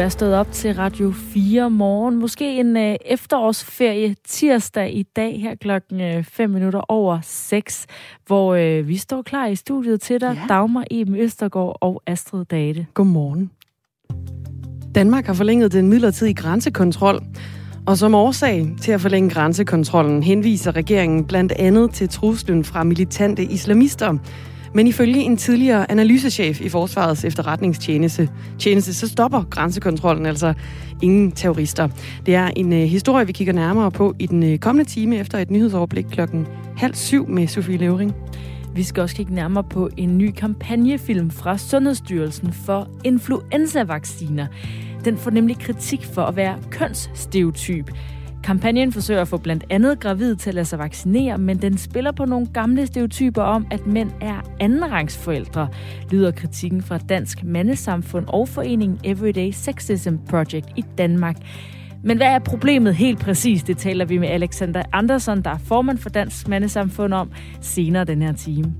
Er stået op til Radio 4 morgen. Måske en øh, efterårsferie tirsdag i dag her klokken 5 øh, minutter over 6, hvor øh, vi står klar i studiet til dig. Ja. Dagmar Eben Østergaard og Astrid Date. Godmorgen. Danmark har forlænget den midlertidige grænsekontrol. Og som årsag til at forlænge grænsekontrollen henviser regeringen blandt andet til truslen fra militante islamister, men ifølge en tidligere analysechef i Forsvarets efterretningstjeneste, tjeneste, så stopper grænsekontrollen altså ingen terrorister. Det er en øh, historie, vi kigger nærmere på i den øh, kommende time efter et nyhedsoverblik klokken halv syv med Sofie Levering. Vi skal også kigge nærmere på en ny kampagnefilm fra Sundhedsstyrelsen for influenzavacciner. Den får nemlig kritik for at være kønsstereotyp. Kampagnen forsøger at få blandt andet gravide til at lade sig vaccinere, men den spiller på nogle gamle stereotyper om, at mænd er andenrangsforældre, lyder kritikken fra Dansk Mandesamfund og foreningen Everyday Sexism Project i Danmark. Men hvad er problemet helt præcis? Det taler vi med Alexander Andersen, der er formand for Dansk Mandesamfund om senere den her time.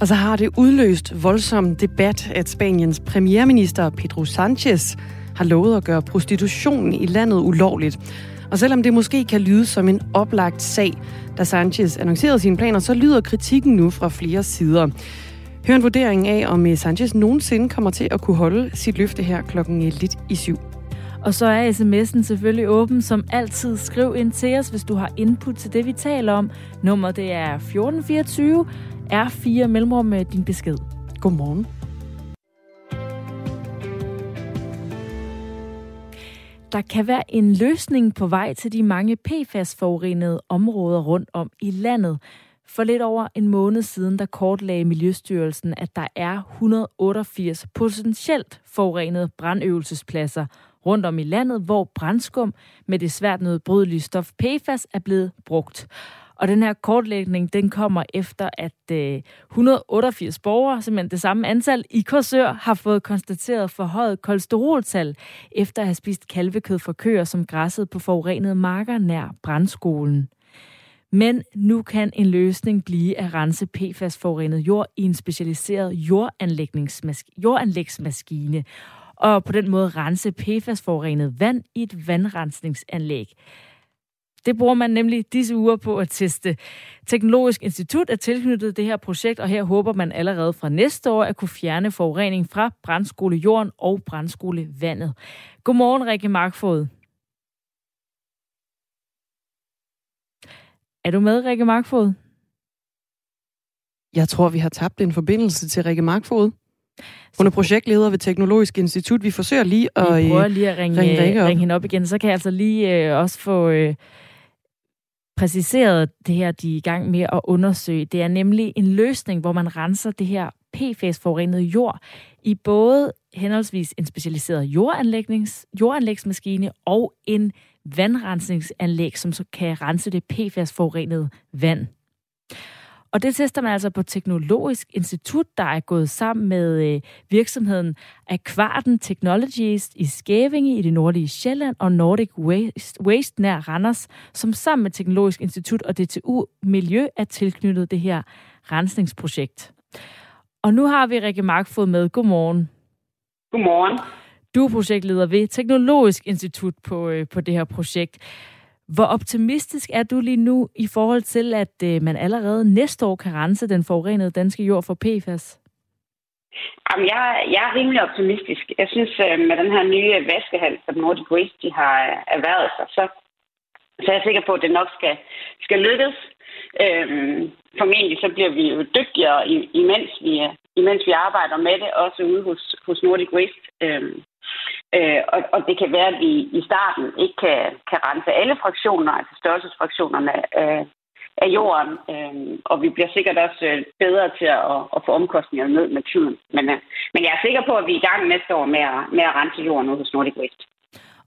Og så har det udløst voldsom debat, at Spaniens premierminister Pedro Sanchez har lovet at gøre prostitution i landet ulovligt. Og selvom det måske kan lyde som en oplagt sag, da Sanchez annoncerede sine planer, så lyder kritikken nu fra flere sider. Hør en vurdering af, om eh, Sanchez nogensinde kommer til at kunne holde sit løfte her klokken eh, lidt i syv. Og så er sms'en selvfølgelig åben som altid. Skriv ind til os, hvis du har input til det, vi taler om. Nummeret det er 1424 R4 mellemrum med din besked. Godmorgen. Der kan være en løsning på vej til de mange PFAS-forurenede områder rundt om i landet. For lidt over en måned siden, der kortlagde Miljøstyrelsen, at der er 188 potentielt forurenede brandøvelsespladser rundt om i landet, hvor brandskum med det svært nedbrydelige stof PFAS er blevet brugt. Og den her kortlægning, den kommer efter, at øh, 188 borgere, simpelthen det samme antal, i Korsør har fået konstateret forhøjet kolesteroltal, efter at have spist kalvekød fra køer, som græssede på forurenede marker nær brandskolen. Men nu kan en løsning blive at rense PFAS-forurenet jord i en specialiseret jordanlægsmaskine, og på den måde rense PFAS-forurenet vand i et vandrensningsanlæg. Det bruger man nemlig disse uger på at teste. Teknologisk Institut er tilknyttet det her projekt, og her håber man allerede fra næste år at kunne fjerne forurening fra brændskolejorden og brændskolevandet. Godmorgen, Rikke Markfod. Er du med, Rikke Markfod? Jeg tror, vi har tabt en forbindelse til Rikke Markfod. Hun er projektleder ved Teknologisk Institut. Vi forsøger lige at, vi prøver lige at ringe, ringe, ringe hende op igen. Så kan jeg altså lige øh, også få, øh, præciseret det her, de er i gang med at undersøge. Det er nemlig en løsning, hvor man renser det her PFAS-forurenede jord i både henholdsvis en specialiseret jordanlægnings, jordanlægsmaskine og en vandrensningsanlæg, som så kan rense det PFAS-forurenede vand. Og det tester man altså på Teknologisk Institut, der er gået sammen med øh, virksomheden Aquarten Technologies i Skævinge i det nordlige Sjælland og Nordic Waste, Waste nær Randers, som sammen med Teknologisk Institut og DTU Miljø er tilknyttet det her rensningsprojekt. Og nu har vi Rikke Markfod med. Godmorgen. Godmorgen. Du er projektleder ved Teknologisk Institut på, øh, på det her projekt. Hvor optimistisk er du lige nu i forhold til, at øh, man allerede næste år kan rense den forurenede danske jord for PFAS? Jamen, jeg, jeg er rimelig optimistisk. Jeg synes, øh, med den her nye vaskehal, som Nordic Waste de har øh, erhvervet sig, så, så er jeg sikker på, at det nok skal, skal lykkes. Øhm, formentlig så bliver vi jo dygtigere, imens vi, imens vi arbejder med det, også ude hos, hos Nordic Waste. Øhm, Øh, og, og det kan være, at vi i starten ikke kan, kan rense alle fraktioner, altså størrelsesfraktionerne af, af jorden. Øh, og vi bliver sikkert også øh, bedre til at, at få omkostningerne ned med tiden. Men, øh, men jeg er sikker på, at vi er i gang næste år med at, med at rense jorden ud hos Nordic West.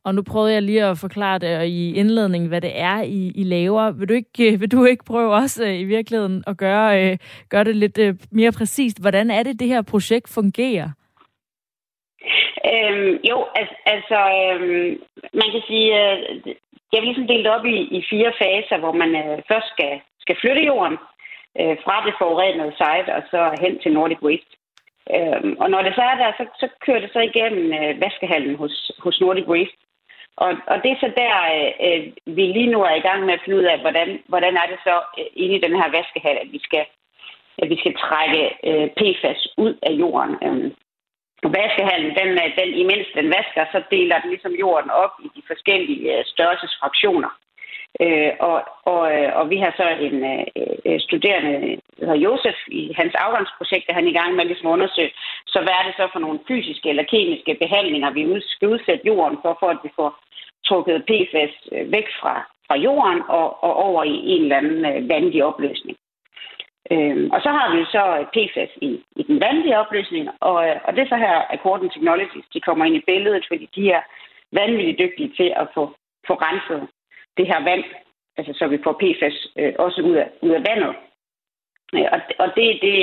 Og nu prøvede jeg lige at forklare det i indledningen, hvad det er, I, I laver. Vil du, ikke, øh, vil du ikke prøve også i virkeligheden at gøre, gøre det lidt mere præcist? Hvordan er det, det her projekt fungerer? Øhm, jo, altså, altså øhm, man kan sige, øh, jeg vil ligesom delt op i, i fire faser, hvor man øh, først skal, skal flytte jorden øh, fra det forurenede site og så hen til Nordic Waste. Øhm, og når det så er der, så, så kører det så igennem øh, vaskehallen hos, hos Nordic Waste. Og, og det er så der, øh, øh vi lige nu er i gang med at finde ud af, hvordan, hvordan er det så øh, inde i den her vaskehal, at vi skal, at vi skal trække øh, PFAS ud af jorden. Øh, vaskehallen, den, øh, den, imens den vasker, så deler den ligesom jorden op i de forskellige øh, størrelsesfraktioner. Øh, og, og, øh, og vi har så en øh, studerende, der hedder Josef, i hans afgangsprojekt, der han er i gang med ligesom at undersøge, så hvad er det så for nogle fysiske eller kemiske behandlinger, vi skal udsætte jorden for, for at vi får trukket PFAS væk fra, fra jorden og, og over i en eller anden vandig opløsning. Øhm, og så har vi så øh, PFAS i, i den vandige opløsning, og, øh, og det er så her Accordant Technologies, de kommer ind i billedet, fordi de er vanvittigt dygtige til at få, få renset det her vand, altså så vi får PFAS øh, også ud af, ud af vandet. Øh, og, og det er det,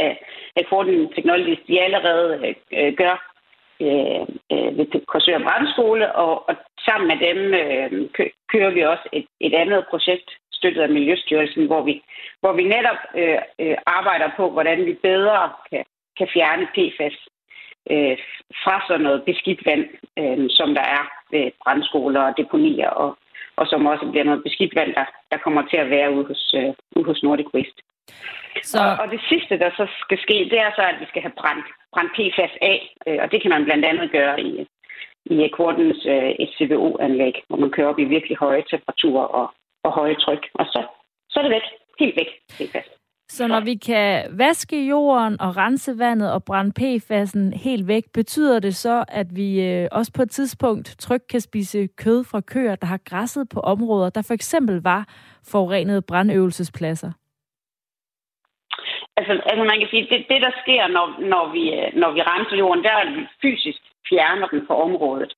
øh, Accordant Technologies de allerede øh, gør øh, øh, ved Korsør Brandskole, og, og sammen med dem øh, kører vi også et, et andet projekt, støttet af Miljøstyrelsen, hvor vi, hvor vi netop øh, øh, arbejder på, hvordan vi bedre kan, kan fjerne PFAS øh, fra sådan noget beskidt vand, øh, som der er ved brandskoler og deponier, og, og som også bliver noget beskidt vand, der, der kommer til at være ude hos, øh, ude hos Nordic Waste. Så... Og, og det sidste, der så skal ske, det er så, at vi skal have brændt, brændt PFAS af, øh, og det kan man blandt andet gøre i, i Akkordens øh, SCVO-anlæg, hvor man kører op i virkelig høje temperaturer og, og høje tryk, og så, så er det væk. Helt væk. PFAS. Så når vi kan vaske jorden og rense vandet og brænde PFAS'en helt væk, betyder det så, at vi øh, også på et tidspunkt trygt kan spise kød fra køer, der har græsset på områder, der for eksempel var forurenede brandøvelsespladser? Altså, altså man kan sige, det, det der sker, når, når, vi, øh, når vi renser jorden, der er, fysisk fjerner den fra området.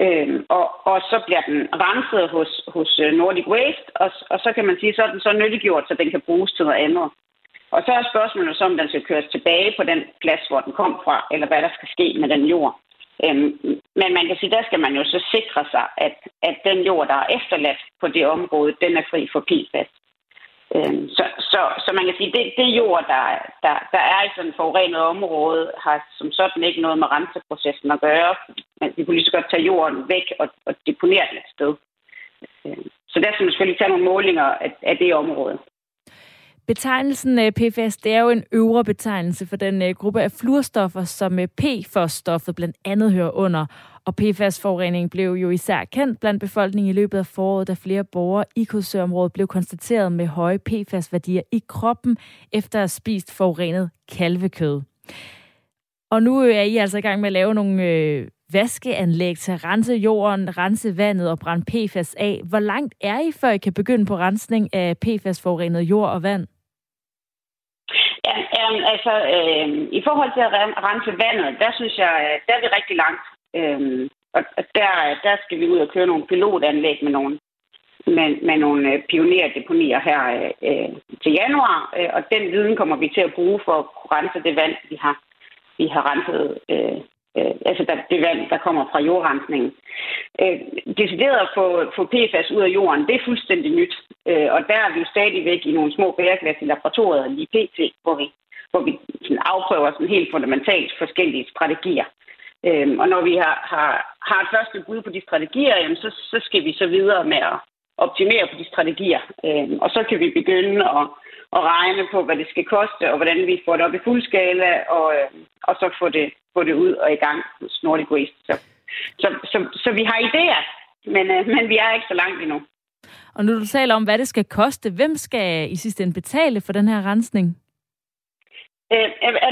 Øhm, og, og så bliver den renset hos, hos øh, Nordic Waste, og, og så kan man sige, så er den så nyttiggjort, så den kan bruges til noget andet. Og så er spørgsmålet så, om den skal køres tilbage på den plads, hvor den kom fra, eller hvad der skal ske med den jord. Øhm, men man kan sige, der skal man jo så sikre sig, at, at den jord, der er efterladt på det område, den er fri for PFAS. Øhm, så, så, så man kan sige, det, det jord, der, der, der er i sådan et forurenet område, har som sådan ikke noget med renseprocessen at gøre. Men vi kunne lige så godt tage jorden væk og, og deponere den et sted. Øhm, så der skal man selvfølgelig tage nogle målinger af, af det område. Betegnelsen øh, PFAS, det er jo en øvre betegnelse for den øh, gruppe af fluorstoffer, som øh, PFOS-stoffet blandt andet hører under. Og PFAS-forurening blev jo især kendt blandt befolkningen i løbet af foråret, da flere borgere i Korsørområdet blev konstateret med høje PFAS-værdier i kroppen efter at have spist forurenet kalvekød. Og nu er I altså i gang med at lave nogle øh, vaskeanlæg til at rense jorden, rense vandet og brænde PFAS af. Hvor langt er I, før I kan begynde på rensning af PFAS-forurenet jord og vand? Ja, altså, øh, i forhold til at rense vandet, der synes jeg, øh, der er vi rigtig langt. Øhm, og der, der skal vi ud og køre nogle pilotanlæg med nogle, med, med nogle øh, pionerdeponier her øh, til januar, øh, og den viden kommer vi til at bruge for at kunne rense det vand, vi har, vi har renset, øh, øh, altså der, det vand, der kommer fra jordrensningen. Øh, decideret at få, få PFAS ud af jorden, det er fuldstændig nyt, øh, og der er vi jo stadigvæk i nogle små bæreglas i laboratoriet, lige pt., hvor vi, hvor vi sådan afprøver sådan helt fundamentalt forskellige strategier. Øhm, og når vi har, har, har et første bud på de strategier, jamen, så, så skal vi så videre med at optimere på de strategier. Øhm, og så kan vi begynde at, at regne på, hvad det skal koste, og hvordan vi får det op i fuld skala, og, øhm, og så få det, få det ud og i gang hos Nordic Waste. Så, så, så, så vi har idéer, men, øh, men vi er ikke så langt endnu. Og nu du taler om, hvad det skal koste, hvem skal i sidste ende betale for den her rensning? Øh,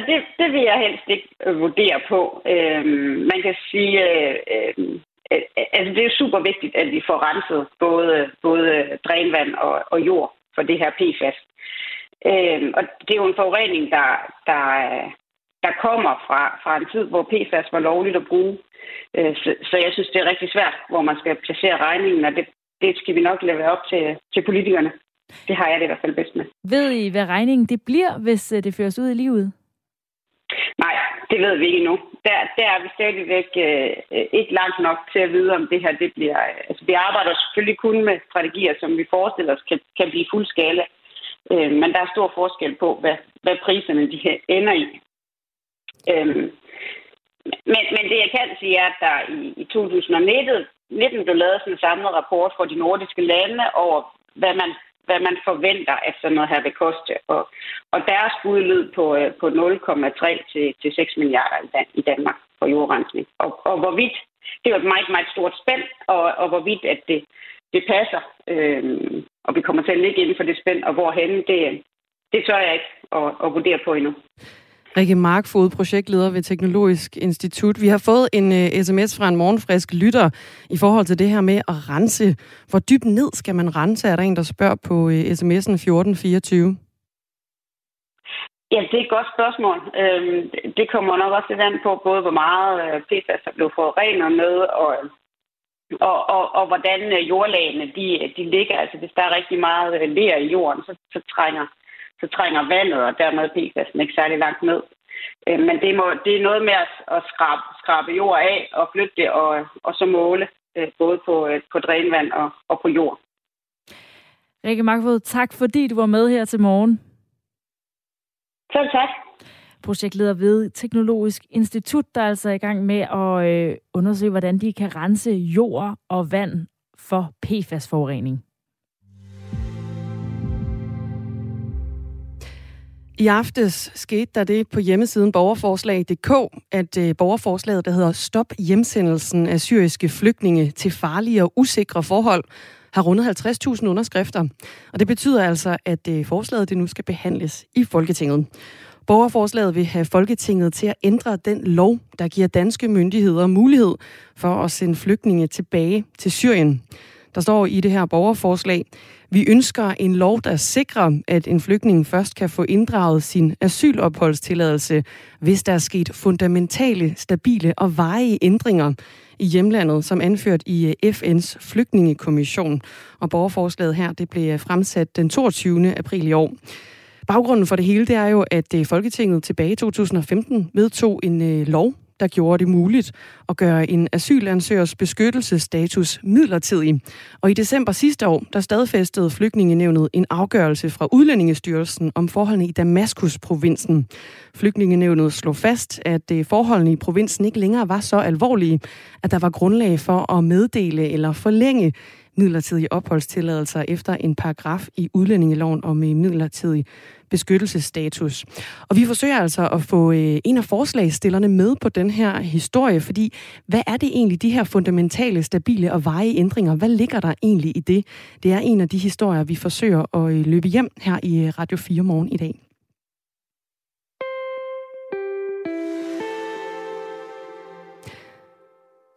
det, det vil jeg helst ikke øh, vurdere på. Øh, man kan sige, øh, øh, altså det er super vigtigt, at vi får renset både, både drænvand og, og jord for det her PFAS. Øh, og det er jo en forurening, der, der, der kommer fra, fra en tid, hvor PFAS var lovligt at bruge. Øh, så, så jeg synes, det er rigtig svært, hvor man skal placere regningen, og det, det skal vi nok lade op til, til politikerne. Det har jeg det i hvert fald bedst med. Ved I, hvad regningen det bliver, hvis øh, det føres ud i livet? Nej, det ved vi ikke endnu. Der, der er vi stadigvæk øh, ikke langt nok til at vide, om det her det bliver... Altså, vi arbejder selvfølgelig kun med strategier, som vi forestiller os kan, kan blive fuld skala. Øh, men der er stor forskel på, hvad, hvad priserne de ender i. Øhm, men, men det, jeg kan sige, er, at der i, i 2019 19 blev lavet sådan en samlet rapport for de nordiske lande over, hvad man, hvad man forventer, at sådan noget her vil koste. Og, og deres bud lød på, øh, på 0,3 til, til 6 milliarder i Danmark for jordrensning. Og, og hvorvidt, det er et meget, meget stort spænd, og, og hvorvidt at det, det passer, øh, og vi kommer til at ligge inden for det spænd, og hvorhen, det, det tør jeg ikke at, at vurdere på endnu. Rikke Markfod, projektleder ved Teknologisk Institut. Vi har fået en øh, uh, sms fra en morgenfrisk lytter i forhold til det her med at rense. Hvor dybt ned skal man rense, er der en, der spørger på uh, sms'en 1424. Ja, det er et godt spørgsmål. Øhm, det kommer nok også lidt an på, både hvor meget øh, PFAS er blevet forurenet med, og, og, og, og hvordan øh, jordlagene de, de ligger. Altså hvis der er rigtig meget øh, ler i jorden, så, så, trænger, så trænger vandet og dermed PFAS'en ikke særlig langt ned. Men det, må, det er noget med at, at skrabe, skrabe jord af og flytte det, og, og så måle både på, på drænvand og, og på jord. Rikke Markvod, tak fordi du var med her til morgen. Selv tak. Projektleder ved Teknologisk Institut, der er altså i gang med at øh, undersøge, hvordan de kan rense jord og vand for PFAS-forurening. I aftes skete der det på hjemmesiden borgerforslag.dk, at øh, borgerforslaget, der hedder Stop hjemsendelsen af syriske flygtninge til farlige og usikre forhold, har rundet 50.000 underskrifter. Og det betyder altså, at øh, forslaget det nu skal behandles i Folketinget. Borgerforslaget vil have Folketinget til at ændre den lov, der giver danske myndigheder mulighed for at sende flygtninge tilbage til Syrien. Der står i det her borgerforslag, vi ønsker en lov, der sikrer, at en flygtning først kan få inddraget sin asylopholdstilladelse, hvis der er sket fundamentale, stabile og varige ændringer i hjemlandet, som anført i eh, FN's flygtningekommission. Og borgerforslaget her, det blev eh, fremsat den 22. april i år. Baggrunden for det hele, det er jo, at eh, Folketinget tilbage i 2015 vedtog en lov, der gjorde det muligt at gøre en asylansøgers beskyttelsesstatus midlertidig. Og i december sidste år, der stadfæstede flygtningenevnet en afgørelse fra Udlændingestyrelsen om forholdene i Damaskus-provinsen. Flygtningenevnet slog fast, at øh, forholdene i provinsen ikke længere var så alvorlige, at der var grundlag for at meddele eller forlænge midlertidige opholdstilladelser efter en paragraf i udlændingeloven om midlertidig beskyttelsesstatus. Og vi forsøger altså at få øh, en af forslagsstillerne med på den her historie, fordi hvad er det egentlig, de her fundamentale, stabile og veje ændringer, hvad ligger der egentlig i det? Det er en af de historier, vi forsøger at øh, løbe hjem her i øh, Radio 4 morgen i dag.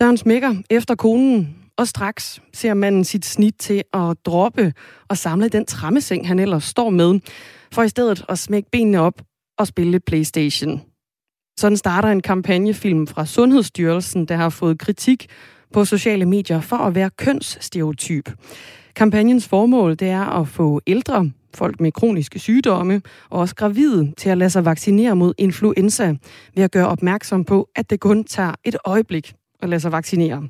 Døren smækker efter konen og straks ser manden sit snit til at droppe og samle den trammeseng, han ellers står med, for i stedet at smække benene op og spille Playstation. Sådan starter en kampagnefilm fra Sundhedsstyrelsen, der har fået kritik på sociale medier for at være kønsstereotyp. Kampagnens formål det er at få ældre, folk med kroniske sygdomme og også gravide til at lade sig vaccinere mod influenza ved at gøre opmærksom på, at det kun tager et øjeblik at lade sig vaccinere.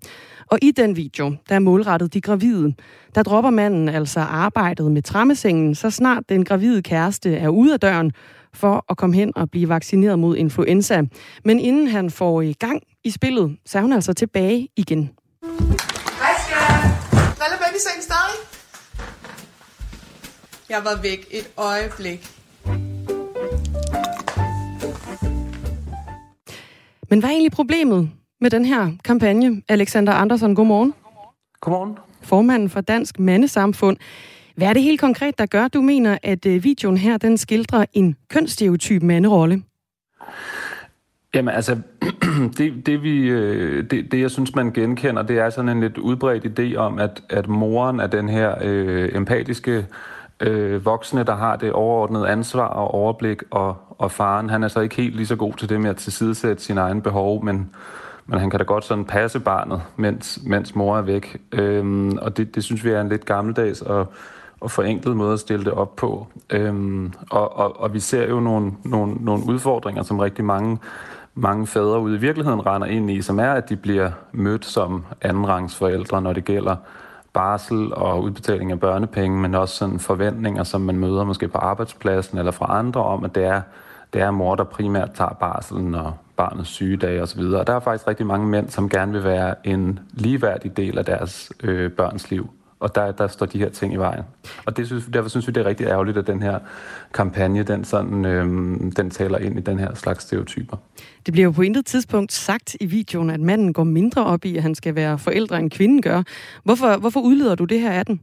Og i den video, der er målrettet de gravide, der dropper manden altså arbejdet med trammesengen, så snart den gravide kæreste er ude af døren for at komme hen og blive vaccineret mod influenza. Men inden han får i gang i spillet, så er hun altså tilbage igen. Hej skat! Driller babysengen stadig? Jeg var væk et øjeblik. Men hvad er egentlig problemet? Med den her kampagne. Alexander Andersen, godmorgen. Godmorgen. Formanden for Dansk Mandesamfund. Hvad er det helt konkret, der gør, du mener, at øh, videoen her, den skildrer en kønsstereotyp manderolle? Jamen altså, det, det, vi, øh, det, det jeg synes, man genkender, det er sådan en lidt udbredt idé om, at, at moren er den her øh, empatiske øh, voksne, der har det overordnede ansvar og overblik, og, og faren, han er så ikke helt lige så god til det med at tilsidesætte sine egne behov, men men han kan da godt sådan passe barnet, mens, mens mor er væk. Øhm, og det, det synes vi er en lidt gammeldags og, og forenklet måde at stille det op på. Øhm, og, og, og vi ser jo nogle, nogle, nogle udfordringer, som rigtig mange, mange fædre ude i virkeligheden render ind i, som er, at de bliver mødt som andenrangsforældre, når det gælder barsel og udbetaling af børnepenge, men også sådan forventninger, som man møder måske på arbejdspladsen eller fra andre om, at det er, det er mor, der primært tager barselen, og barnets sygedage osv. Og der er faktisk rigtig mange mænd, som gerne vil være en ligeværdig del af deres øh, børns liv. Og der, der står de her ting i vejen. Og det synes, derfor synes vi, det er rigtig ærgerligt, at den her kampagne, den, sådan, øhm, den taler ind i den her slags stereotyper. Det bliver jo på intet tidspunkt sagt i videoen, at manden går mindre op i, at han skal være forældre, end kvinden gør. Hvorfor, hvorfor udleder du det her af den?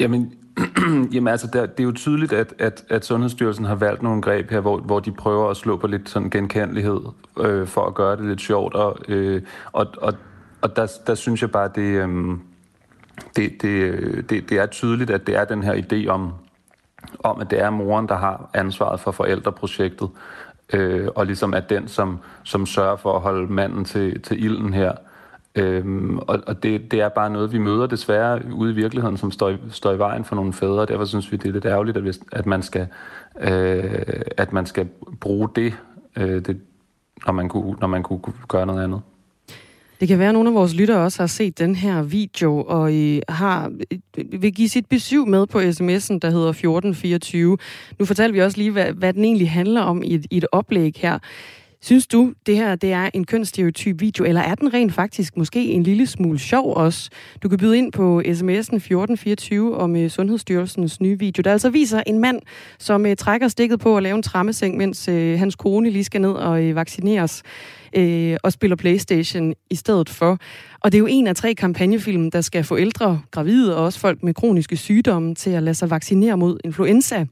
Jamen, Jamen altså, der, det er jo tydeligt, at, at, at Sundhedsstyrelsen har valgt nogle greb her, hvor, hvor de prøver at slå på lidt sådan genkendelighed øh, for at gøre det lidt sjovt. Og, øh, og, og, og der, der synes jeg bare, det, øh, det, det, øh, det, det er tydeligt, at det er den her idé om, om, at det er moren, der har ansvaret for forældreprojektet, øh, og ligesom er den, som, som sørger for at holde manden til, til ilden her. Øhm, og og det, det er bare noget, vi møder desværre ude i virkeligheden, som står i, står i vejen for nogle fædre. Derfor synes vi, det er lidt ærgerligt, at, hvis, at, man, skal, øh, at man skal bruge det, øh, det når, man kunne, når man kunne gøre noget andet. Det kan være, at nogle af vores lyttere også har set den her video, og I har, vil give sit besøg med på sms'en, der hedder 1424. Nu fortæller vi også lige, hvad, hvad den egentlig handler om i et, i et oplæg her. Synes du, det her det er en kønsstereotyp video, eller er den rent faktisk måske en lille smule sjov også? Du kan byde ind på sms'en 1424 om øh, Sundhedsstyrelsens nye video, der altså viser en mand, som uh, trækker stikket på at lave en trammeseng, mens uh, hans kone lige skal ned og uh, vaccineres uh, og spiller Playstation i stedet for. Og det er jo en af tre kampagnefilm, der skal få ældre, gravide og også folk med kroniske sygdomme til at lade sig vaccinere mod influenza.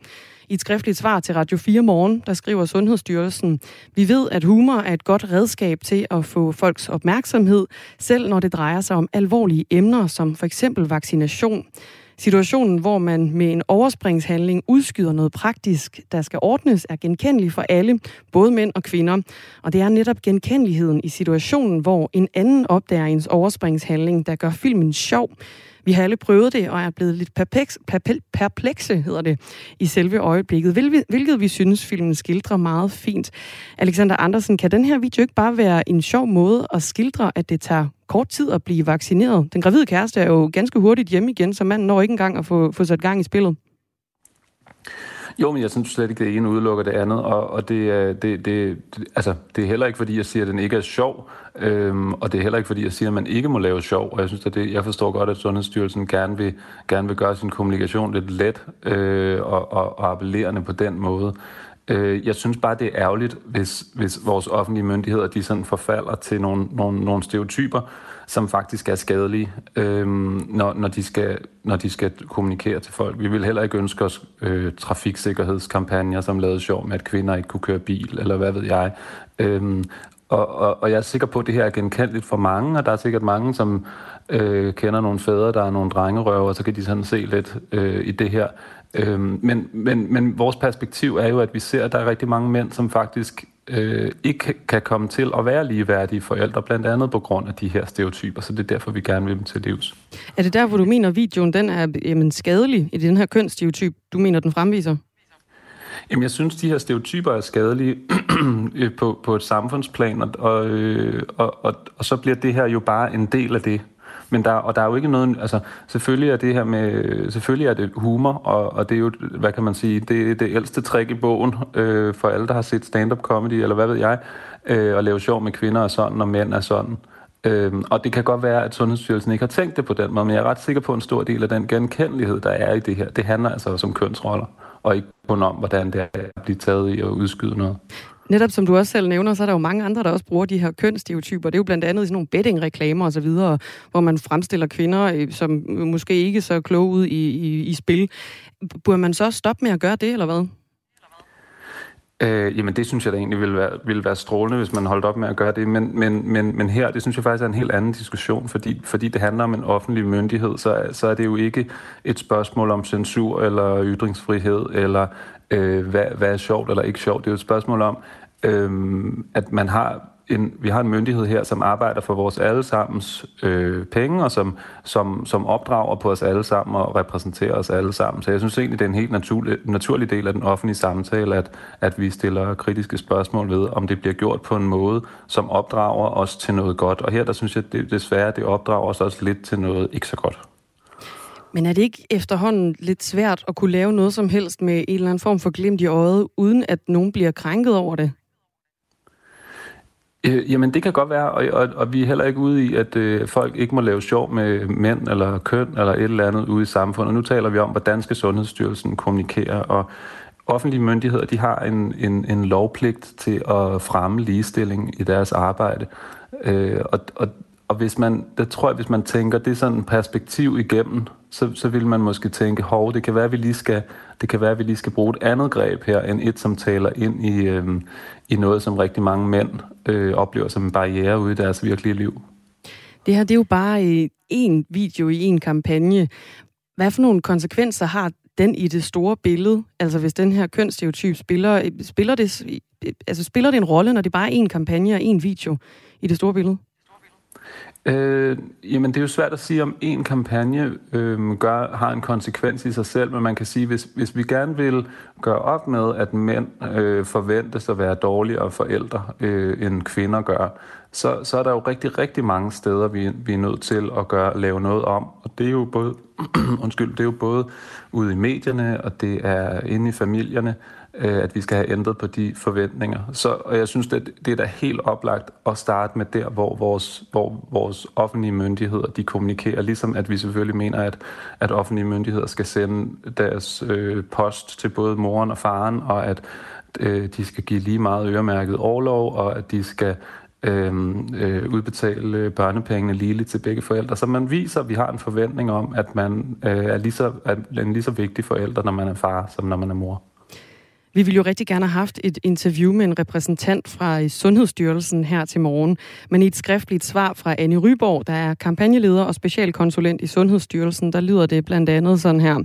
I et skriftligt svar til Radio 4 Morgen, der skriver Sundhedsstyrelsen, vi ved, at humor er et godt redskab til at få folks opmærksomhed, selv når det drejer sig om alvorlige emner, som for eksempel vaccination. Situationen, hvor man med en overspringshandling udskyder noget praktisk, der skal ordnes, er genkendelig for alle, både mænd og kvinder. Og det er netop genkendeligheden i situationen, hvor en anden opdager ens overspringshandling, der gør filmen sjov. Vi har alle prøvet det og er blevet lidt perpleks, perplekse, hedder det, i selve øjeblikket, hvilket vi synes, filmen skildrer meget fint. Alexander Andersen, kan den her video ikke bare være en sjov måde at skildre, at det tager kort tid at blive vaccineret? Den gravide kæreste er jo ganske hurtigt hjemme igen, så manden når ikke engang at få, få sat gang i spillet. Jo, men jeg synes slet ikke, det ene udelukker det andet, og, og det, det, det, det, altså, det er heller ikke, fordi jeg siger, at den ikke er sjov, øhm, og det er heller ikke, fordi jeg siger, at man ikke må lave sjov, og jeg synes, at det, jeg forstår godt, at Sundhedsstyrelsen gerne vil, gerne vil gøre sin kommunikation lidt let øh, og, og, og appellerende på den måde. Øh, jeg synes bare, det er ærgerligt, hvis, hvis vores offentlige myndigheder, de sådan forfalder til nogle, nogle, nogle stereotyper, som faktisk er skadelige, øh, når, når, de skal, når de skal kommunikere til folk. Vi vil heller ikke ønske os øh, trafiksikkerhedskampagner, som lavede sjov med, at kvinder ikke kunne køre bil, eller hvad ved jeg. Øh, og, og, og jeg er sikker på, at det her er genkendeligt for mange, og der er sikkert mange, som øh, kender nogle fædre, der er nogle drengerøver, og så kan de sådan se lidt øh, i det her. Øh, men, men, men vores perspektiv er jo, at vi ser, at der er rigtig mange mænd, som faktisk øh, ikke kan komme til at være ligeværdige forældre, blandt andet på grund af de her stereotyper, så det er derfor, vi gerne vil dem til livs. Er det der, hvor du mener, at videoen den er jamen, skadelig i den her kønsstereotyp, du mener, den fremviser? Jamen, jeg synes, de her stereotyper er skadelige på, på et samfundsplan, og, og, og, og, og så bliver det her jo bare en del af det. Men der, og der er jo ikke noget, altså selvfølgelig er det her med, selvfølgelig er det humor, og, og det er jo, hvad kan man sige, det er det ældste trick i bogen øh, for alle, der har set stand-up comedy, eller hvad ved jeg, øh, at lave sjov med kvinder og sådan, og mænd er sådan. Øhm, og det kan godt være, at Sundhedsstyrelsen ikke har tænkt det på den måde, men jeg er ret sikker på, at en stor del af den genkendelighed, der er i det her, det handler altså også om kønsroller, og ikke kun om, hvordan det er at blive taget i at udskyde noget. Netop som du også selv nævner, så er der jo mange andre, der også bruger de her kønsstereotyper. Det er jo blandt andet i sådan nogle bettingreklamer osv., hvor man fremstiller kvinder, øh, som øh, måske ikke så kloge ud i, i, i spil. Burde man så stoppe med at gøre det, eller hvad? Øh, jamen det synes jeg da egentlig ville være, ville være strålende, hvis man holdt op med at gøre det. Men, men, men, men her, det synes jeg faktisk er en helt anden diskussion, fordi, fordi det handler om en offentlig myndighed, så, så er det jo ikke et spørgsmål om censur eller ytringsfrihed, eller øh, hvad, hvad er sjovt eller ikke sjovt. Det er jo et spørgsmål om, øh, at man har en, vi har en myndighed her, som arbejder for vores allesammens øh, penge, og som, som, som opdrager på os alle sammen og repræsenterer os alle sammen. Så jeg synes egentlig, det er en helt naturlig, naturlig del af den offentlige samtale, at, at vi stiller kritiske spørgsmål ved, om det bliver gjort på en måde, som opdrager os til noget godt. Og her, der synes jeg det, desværre, det opdrager os også lidt til noget ikke så godt. Men er det ikke efterhånden lidt svært at kunne lave noget som helst med en eller anden form for glimt i øjet, uden at nogen bliver krænket over det? Øh, jamen, det kan godt være, og, og, og vi er heller ikke ude i, at øh, folk ikke må lave sjov med mænd eller køn eller et eller andet ude i samfundet. Nu taler vi om, hvordan skal Sundhedsstyrelsen kommunikere, og offentlige myndigheder de har en, en, en lovpligt til at fremme ligestilling i deres arbejde. Øh, og, og, og hvis man, det tror jeg, hvis man tænker det er sådan en perspektiv igennem, så, så vil man måske tænke, hov, det kan være, vi lige skal, det kan være, at vi lige skal bruge et andet greb her, end et, som taler ind i, øh, i noget, som rigtig mange mænd øh, oplever som en barriere ude i deres virkelige liv. Det her, det er jo bare øh, en video i en kampagne. Hvad for nogle konsekvenser har den i det store billede? Altså hvis den her kønsstereotyp spiller, øh, spiller det, altså spiller det en rolle, når det bare er en kampagne og en video i det store billede? Øh, jamen, det er jo svært at sige, om en kampagne øh, gør, har en konsekvens i sig selv, men man kan sige, hvis, hvis vi gerne vil gøre op med, at mænd øh, forventes at være dårligere forældre, øh, end kvinder gør, så, så er der jo rigtig, rigtig mange steder, vi, vi er nødt til at gøre, lave noget om. Og det er jo både, undskyld, det er jo både ude i medierne, og det er inde i familierne, øh, at vi skal have ændret på de forventninger. Så, og jeg synes, det, det er da helt oplagt at starte med der, hvor vores, hvor vores offentlige myndigheder de kommunikerer, ligesom at vi selvfølgelig mener, at, at offentlige myndigheder skal sende deres øh, post til både moren og faren, og at øh, de skal give lige meget øremærket overlov, og at de skal øh, øh, udbetale børnepengene ligeligt til begge forældre. Så man viser, at vi har en forventning om, at man øh, er, lige så, er en lige så vigtig forælder, når man er far, som når man er mor. Vi ville jo rigtig gerne have haft et interview med en repræsentant fra øh, Sundhedsstyrelsen her til morgen, men i et skriftligt svar fra Anne Ryborg, der er kampagneleder og specialkonsulent i Sundhedsstyrelsen, der lyder det blandt andet sådan her.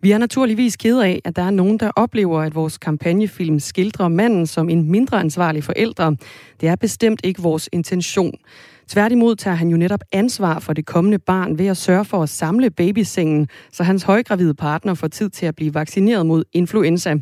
Vi er naturligvis ked af, at der er nogen, der oplever, at vores kampagnefilm skildrer manden som en mindre ansvarlig forælder. Det er bestemt ikke vores intention. Tværtimod tager han jo netop ansvar for det kommende barn ved at sørge for at samle babysengen, så hans højgravide partner får tid til at blive vaccineret mod influenza.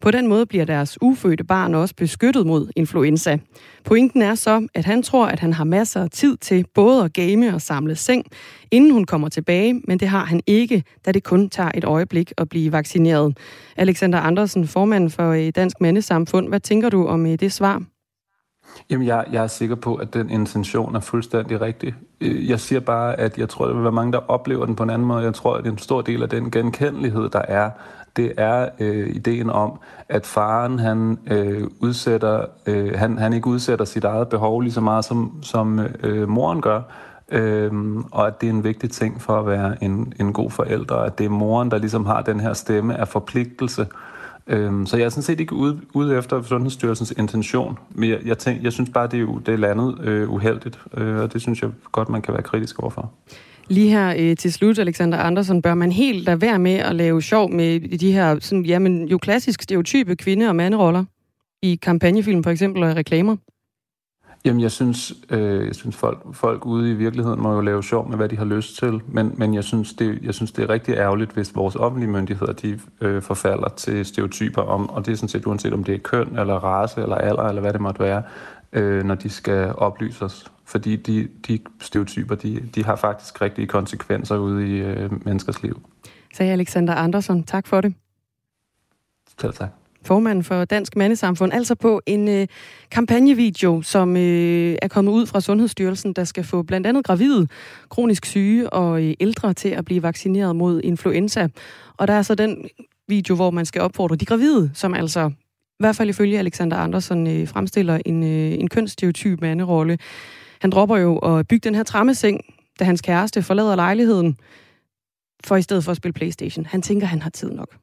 På den måde bliver deres ufødte barn også beskyttet mod influenza. Pointen er så, at han tror, at han har masser af tid til både at game og samle seng, inden hun kommer tilbage, men det har han ikke, da det kun tager et øjeblik at blive vaccineret. Alexander Andersen, formand for øh, Dansk Mandesamfund, hvad tænker du om øh, det svar? Jamen, jeg, jeg er sikker på, at den intention er fuldstændig rigtig. Øh, jeg siger bare, at jeg tror, der vil være mange, der oplever den på en anden måde. Jeg tror, at en stor del af den genkendelighed, der er, det er øh, ideen om, at faren han øh, udsætter, øh, han, han ikke udsætter sit eget behov lige så meget som, som øh, moren gør. Øhm, og at det er en vigtig ting for at være en, en god forælder, at det er moren, der ligesom har den her stemme af forpligtelse, Øhm, så jeg er sådan set ikke ude, ude efter Sundhedsstyrelsens intention, men jeg, jeg, tænk, jeg synes bare, det er, det er landet øh, uheldigt, øh, og det synes jeg godt, man kan være kritisk overfor. Lige her øh, til slut, Alexander Andersen, bør man helt lade være med at lave sjov med de her sådan, jamen, jo klassisk stereotype kvinde- og manderoller i kampagnefilm for eksempel og reklamer? Jamen, jeg synes, øh, jeg synes folk, folk ude i virkeligheden må jo lave sjov med, hvad de har lyst til, men, men jeg, synes, det, jeg synes, det er rigtig ærgerligt, hvis vores offentlige myndigheder de, øh, forfalder til stereotyper om, og det er sådan set uanset om det er køn, eller race, eller alder, eller hvad det måtte være, øh, når de skal oplyse os. Fordi de, de stereotyper, de, de har faktisk rigtige konsekvenser ude i øh, menneskers liv. Sagde Alexander Andersson. Tak for det. Selv tak formanden for Dansk Mandesamfund, altså på en øh, kampagnevideo, som øh, er kommet ud fra Sundhedsstyrelsen, der skal få blandt andet gravide, kronisk syge og øh, ældre til at blive vaccineret mod influenza. Og der er så den video, hvor man skal opfordre de gravide, som altså i hvert fald ifølge Alexander Andersen øh, fremstiller en, øh, en kønsstereotyp manderolle. Han dropper jo at bygge den her trammeseng, da hans kæreste forlader lejligheden, for i stedet for at spille Playstation. Han tænker, han har tid nok.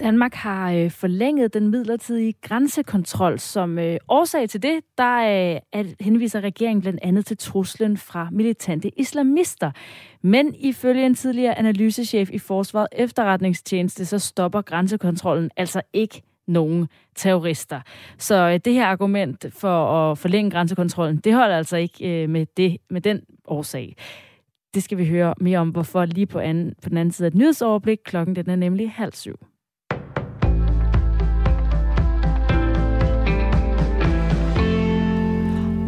Danmark har øh, forlænget den midlertidige grænsekontrol. Som øh, årsag til det, der øh, at henviser regeringen blandt andet til truslen fra militante islamister. Men ifølge en tidligere analysechef i Forsvaret efterretningstjeneste, så stopper grænsekontrollen altså ikke nogen terrorister. Så øh, det her argument for at forlænge grænsekontrollen, det holder altså ikke øh, med, det, med den årsag. Det skal vi høre mere om, hvorfor lige på, anden, på den anden side af et nyhedsoverblik. Klokken den er nemlig halv syv.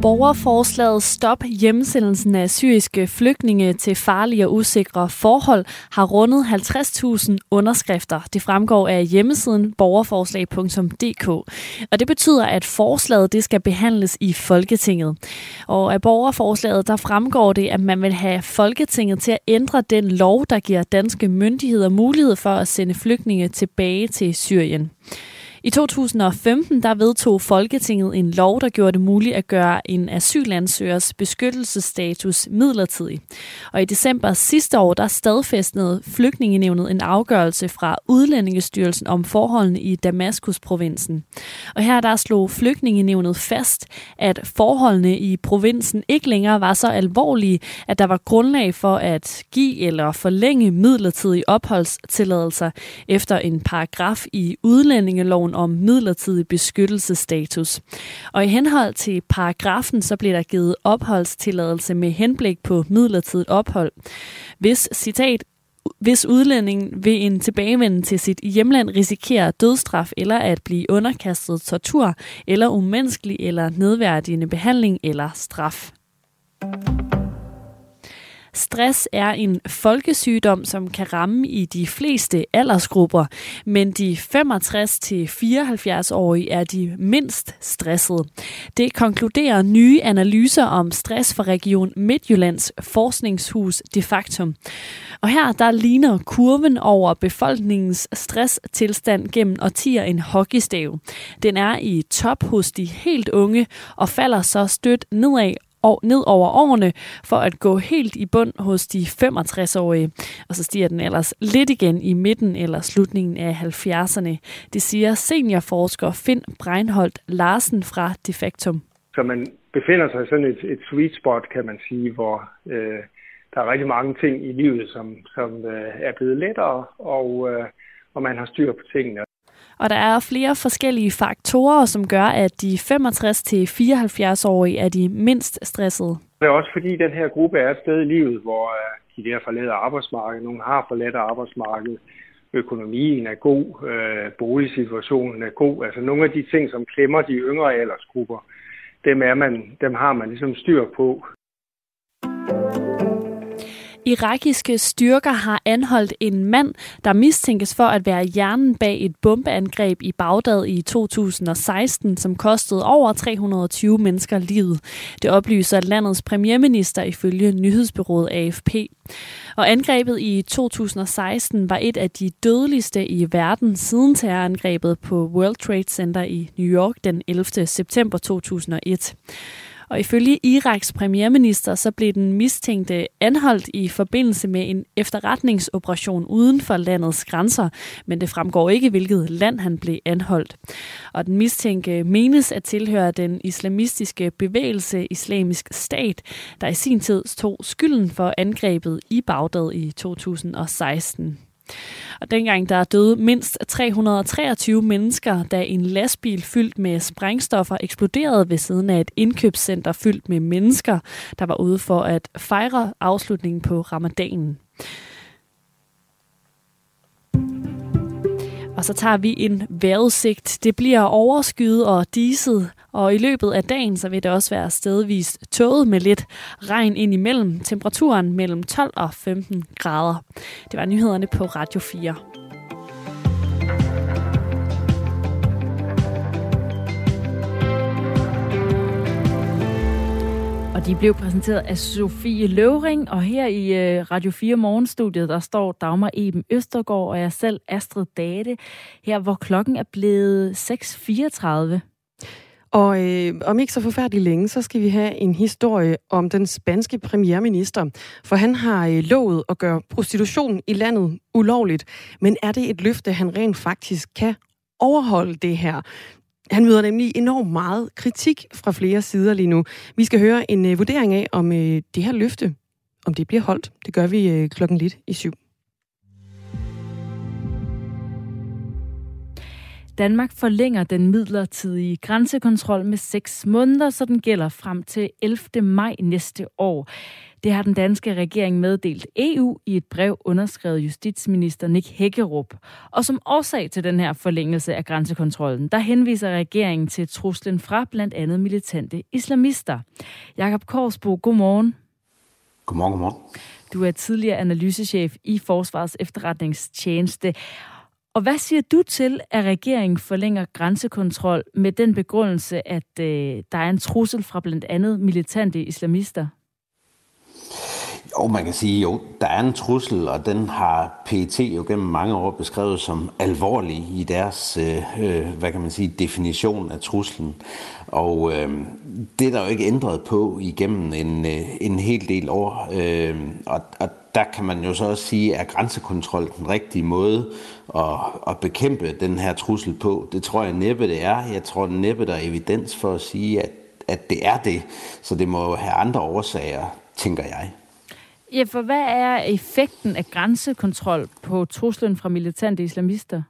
Borgerforslaget Stop hjemsendelsen af syriske flygtninge til farlige og usikre forhold har rundet 50.000 underskrifter. Det fremgår af hjemmesiden borgerforslag.dk. Og det betyder, at forslaget det skal behandles i Folketinget. Og af borgerforslaget der fremgår det, at man vil have Folketinget til at ændre den lov, der giver danske myndigheder mulighed for at sende flygtninge tilbage til Syrien. I 2015 der vedtog Folketinget en lov, der gjorde det muligt at gøre en asylansøgers beskyttelsesstatus midlertidig. Og i december sidste år, der stadfæstede flygtningenevnet en afgørelse fra Udlændingestyrelsen om forholdene i Damaskus-provinsen. Og her der slog flygtningenevnet fast, at forholdene i provinsen ikke længere var så alvorlige, at der var grundlag for at give eller forlænge midlertidige opholdstilladelser efter en paragraf i udlændingeloven om midlertidig beskyttelsesstatus. Og i henhold til paragrafen, så bliver der givet opholdstilladelse med henblik på midlertidigt ophold. Hvis, citat, hvis udlændingen ved en tilbagevenden til sit hjemland risikerer dødstraf eller at blive underkastet tortur eller umenneskelig eller nedværdigende behandling eller straf. Stress er en folkesygdom, som kan ramme i de fleste aldersgrupper, men de 65-74-årige er de mindst stressede. Det konkluderer nye analyser om stress fra Region Midtjyllands forskningshus de facto. Og her der ligner kurven over befolkningens stresstilstand gennem årtier en hockeystav. Den er i top hos de helt unge og falder så stødt nedad år, ned over årene for at gå helt i bund hos de 65-årige. Og så stiger den ellers lidt igen i midten eller slutningen af 70'erne. Det siger seniorforsker Finn Breinholt Larsen fra Defektum. Så man befinder sig i sådan et, et sweet spot, kan man sige, hvor øh, der er rigtig mange ting i livet, som, som øh, er blevet lettere, og, øh, og man har styr på tingene. Og der er flere forskellige faktorer, som gør, at de 65-74-årige er de mindst stressede. Det er også fordi, den her gruppe er et sted i livet, hvor øh, de der forlader arbejdsmarkedet. Nogle har forladt arbejdsmarkedet. Økonomien er god. Øh, boligsituationen er god. Altså nogle af de ting, som klemmer de yngre aldersgrupper, dem, er man, dem har man ligesom styr på. Irakiske styrker har anholdt en mand, der mistænkes for at være hjernen bag et bombeangreb i Bagdad i 2016, som kostede over 320 mennesker livet. Det oplyser landets premierminister ifølge nyhedsbyrået AFP. Og angrebet i 2016 var et af de dødeligste i verden siden terrorangrebet på World Trade Center i New York den 11. september 2001. Og ifølge Iraks premierminister, så blev den mistænkte anholdt i forbindelse med en efterretningsoperation uden for landets grænser, men det fremgår ikke, hvilket land han blev anholdt. Og den mistænkte menes at tilhøre den islamistiske bevægelse Islamisk Stat, der i sin tid tog skylden for angrebet i Bagdad i 2016. Og dengang der døde mindst 323 mennesker, da en lastbil fyldt med sprængstoffer eksploderede ved siden af et indkøbscenter fyldt med mennesker, der var ude for at fejre afslutningen på ramadanen. Og så tager vi en vejrudsigt. Det bliver overskyet og diset, og i løbet af dagen så vil det også være stedvist tåget med lidt regn ind imellem. Temperaturen mellem 12 og 15 grader. Det var nyhederne på Radio 4. Og de blev præsenteret af Sofie Løvring, og her i øh, Radio 4 Morgenstudiet, der står Dagmar Eben Østergaard og jeg selv, Astrid Date, her hvor klokken er blevet 6.34. Og øh, om ikke så forfærdeligt længe, så skal vi have en historie om den spanske premierminister. For han har øh, lovet at gøre prostitution i landet ulovligt. Men er det et løfte, han rent faktisk kan overholde det her? Han møder nemlig enormt meget kritik fra flere sider lige nu. Vi skal høre en øh, vurdering af, om øh, det her løfte, om det bliver holdt. Det gør vi øh, klokken lidt i syv. Danmark forlænger den midlertidige grænsekontrol med 6 måneder, så den gælder frem til 11. maj næste år. Det har den danske regering meddelt EU i et brev underskrevet justitsminister Nick Hækkerup. Og som årsag til den her forlængelse af grænsekontrollen, der henviser regeringen til truslen fra blandt andet militante islamister. Jakob Korsbo, godmorgen. Godmorgen, godmorgen. Du er tidligere analysechef i Forsvarets efterretningstjeneste. Og hvad siger du til, at regeringen forlænger grænsekontrol med den begrundelse, at øh, der er en trussel fra blandt andet militante islamister? Jo, man kan sige, jo, der er en trussel, og den har PET jo gennem mange år beskrevet som alvorlig i deres, øh, øh, hvad kan man sige, definition af truslen. Og øh, det er der jo ikke ændret på igennem en, øh, en hel del år. Øh, og, og der kan man jo så også sige, at grænsekontrol den rigtige måde at, at bekæmpe den her trussel på. Det tror jeg næppe det er. Jeg tror næppe der er evidens for at sige, at, at det er det. Så det må have andre årsager, tænker jeg. Ja, for hvad er effekten af grænsekontrol på truslen fra militante islamister?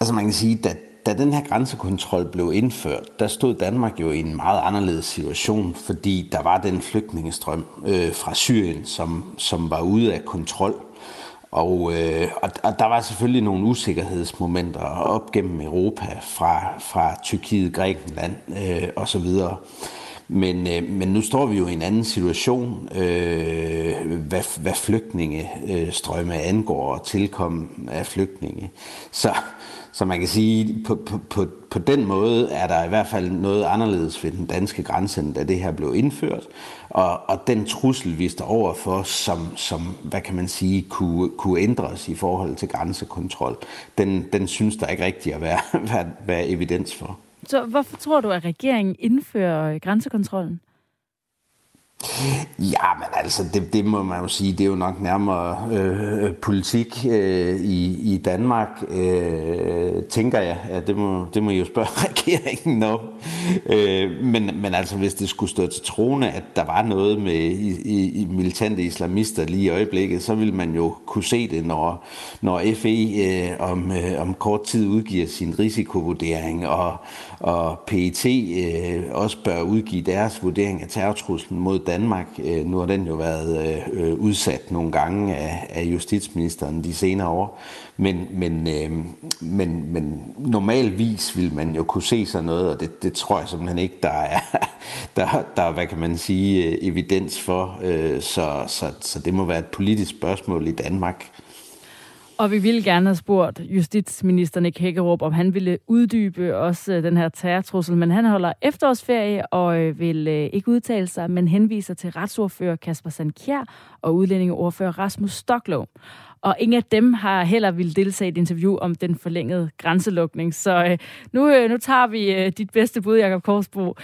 Altså man kan sige, at da den her grænsekontrol blev indført, der stod Danmark jo i en meget anderledes situation, fordi der var den flygtningestrøm øh, fra Syrien, som, som var ude af kontrol. Og, øh, og, og der var selvfølgelig nogle usikkerhedsmomenter op gennem Europa fra, fra Tyrkiet, Grækenland øh, osv. Men, øh, men nu står vi jo i en anden situation, øh, hvad, hvad flygtningestrømme angår og tilkommen af flygtninge. Så, så man kan sige, på, på, på, på den måde er der i hvert fald noget anderledes ved den danske grænse, end da det her blev indført. Og, og den trussel, vi står overfor, som, som hvad kan man sige, kunne, kunne ændres i forhold til grænsekontrol, den, den synes der ikke rigtigt at være, være, være evidens for. Så hvorfor tror du, at regeringen indfører grænsekontrollen? Ja, men altså, det, det må man jo sige, det er jo nok nærmere øh, politik øh, i, i Danmark, øh, tænker jeg. Ja, det, må, det må I jo spørge regeringen om. Øh, men, men altså, hvis det skulle stå til troende, at der var noget med i, i, i militante islamister lige i øjeblikket, så ville man jo kunne se det, når, når FE øh, om, øh, om kort tid udgiver sin risikovurdering, og, og PET øh, også bør udgive deres vurdering af terrortruslen mod Danmark. Øh, nu har den jo været øh, udsat nogle gange af, af justitsministeren de senere år. Men, men, øh, men, men normalvis vil man jo kunne se sådan noget, og det, det tror jeg simpelthen ikke, der er, der, der, hvad kan man sige, øh, evidens for. Øh, så, så, så det må være et politisk spørgsmål i Danmark. Og vi ville gerne have spurgt justitsminister Nick Hækkerup, om han ville uddybe også øh, den her terrortrussel, men han holder efterårsferie og øh, vil øh, ikke udtale sig, men henviser til retsordfører Kasper Sandkjær og udlændingeordfører Rasmus Stoklov. Og ingen af dem har heller vil deltage i et interview om den forlængede grænselukning. Så øh, nu, øh, nu tager vi øh, dit bedste bud, Jacob Korsbro.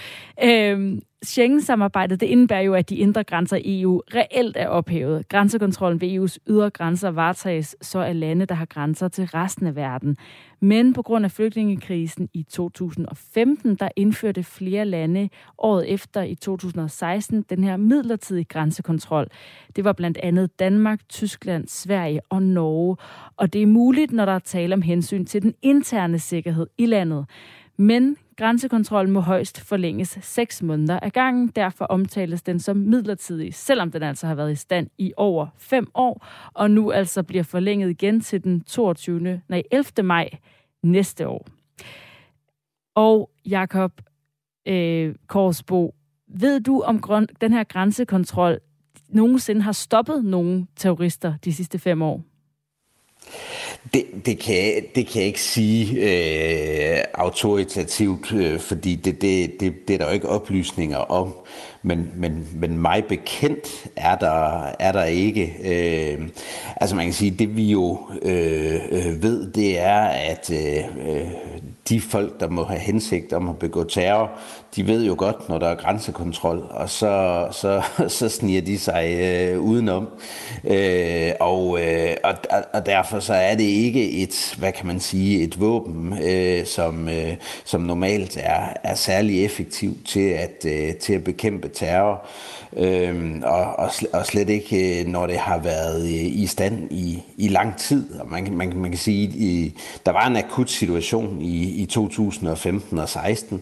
Øh, Schengen-samarbejdet det indebærer jo, at de indre grænser i EU reelt er ophævet. Grænsekontrollen ved EU's ydre grænser varetages så af lande, der har grænser til resten af verden. Men på grund af flygtningekrisen i 2015, der indførte flere lande året efter i 2016 den her midlertidige grænsekontrol. Det var blandt andet Danmark, Tyskland, Sverige og Norge. Og det er muligt, når der er tale om hensyn til den interne sikkerhed i landet. Men grænsekontrollen må højst forlænges 6 måneder ad gangen. Derfor omtales den som midlertidig, selvom den altså har været i stand i over 5 år, og nu altså bliver forlænget igen til den 22. Nej, 11. maj næste år. Og Jakob øh, Korsbo, ved du om grøn, den her grænsekontrol nogensinde har stoppet nogen terrorister de sidste fem år? Det, det, kan, det kan jeg ikke sige øh, autoritativt, øh, fordi det, det, det, det er der jo ikke oplysninger om. Men, men, men mig bekendt er der, er der ikke. Øh, altså man kan sige, det vi jo øh, øh ved, det er, at øh, øh, de folk, der må have hensigt om at begå terror, de ved jo godt, når der er grænsekontrol, og så, så, så sniger de sig øh, udenom. Øh, og, øh, og, og derfor så er det ikke et, hvad kan man sige, et våben, øh, som, øh, som normalt er, er særlig effektivt til at, øh, til at bekæmpe terror. Øh, og, og, og slet ikke, øh, når det har været øh, i stand i, i lang tid. Og man, man, man kan sige, i, der var en akut situation i, i 2015 og 16.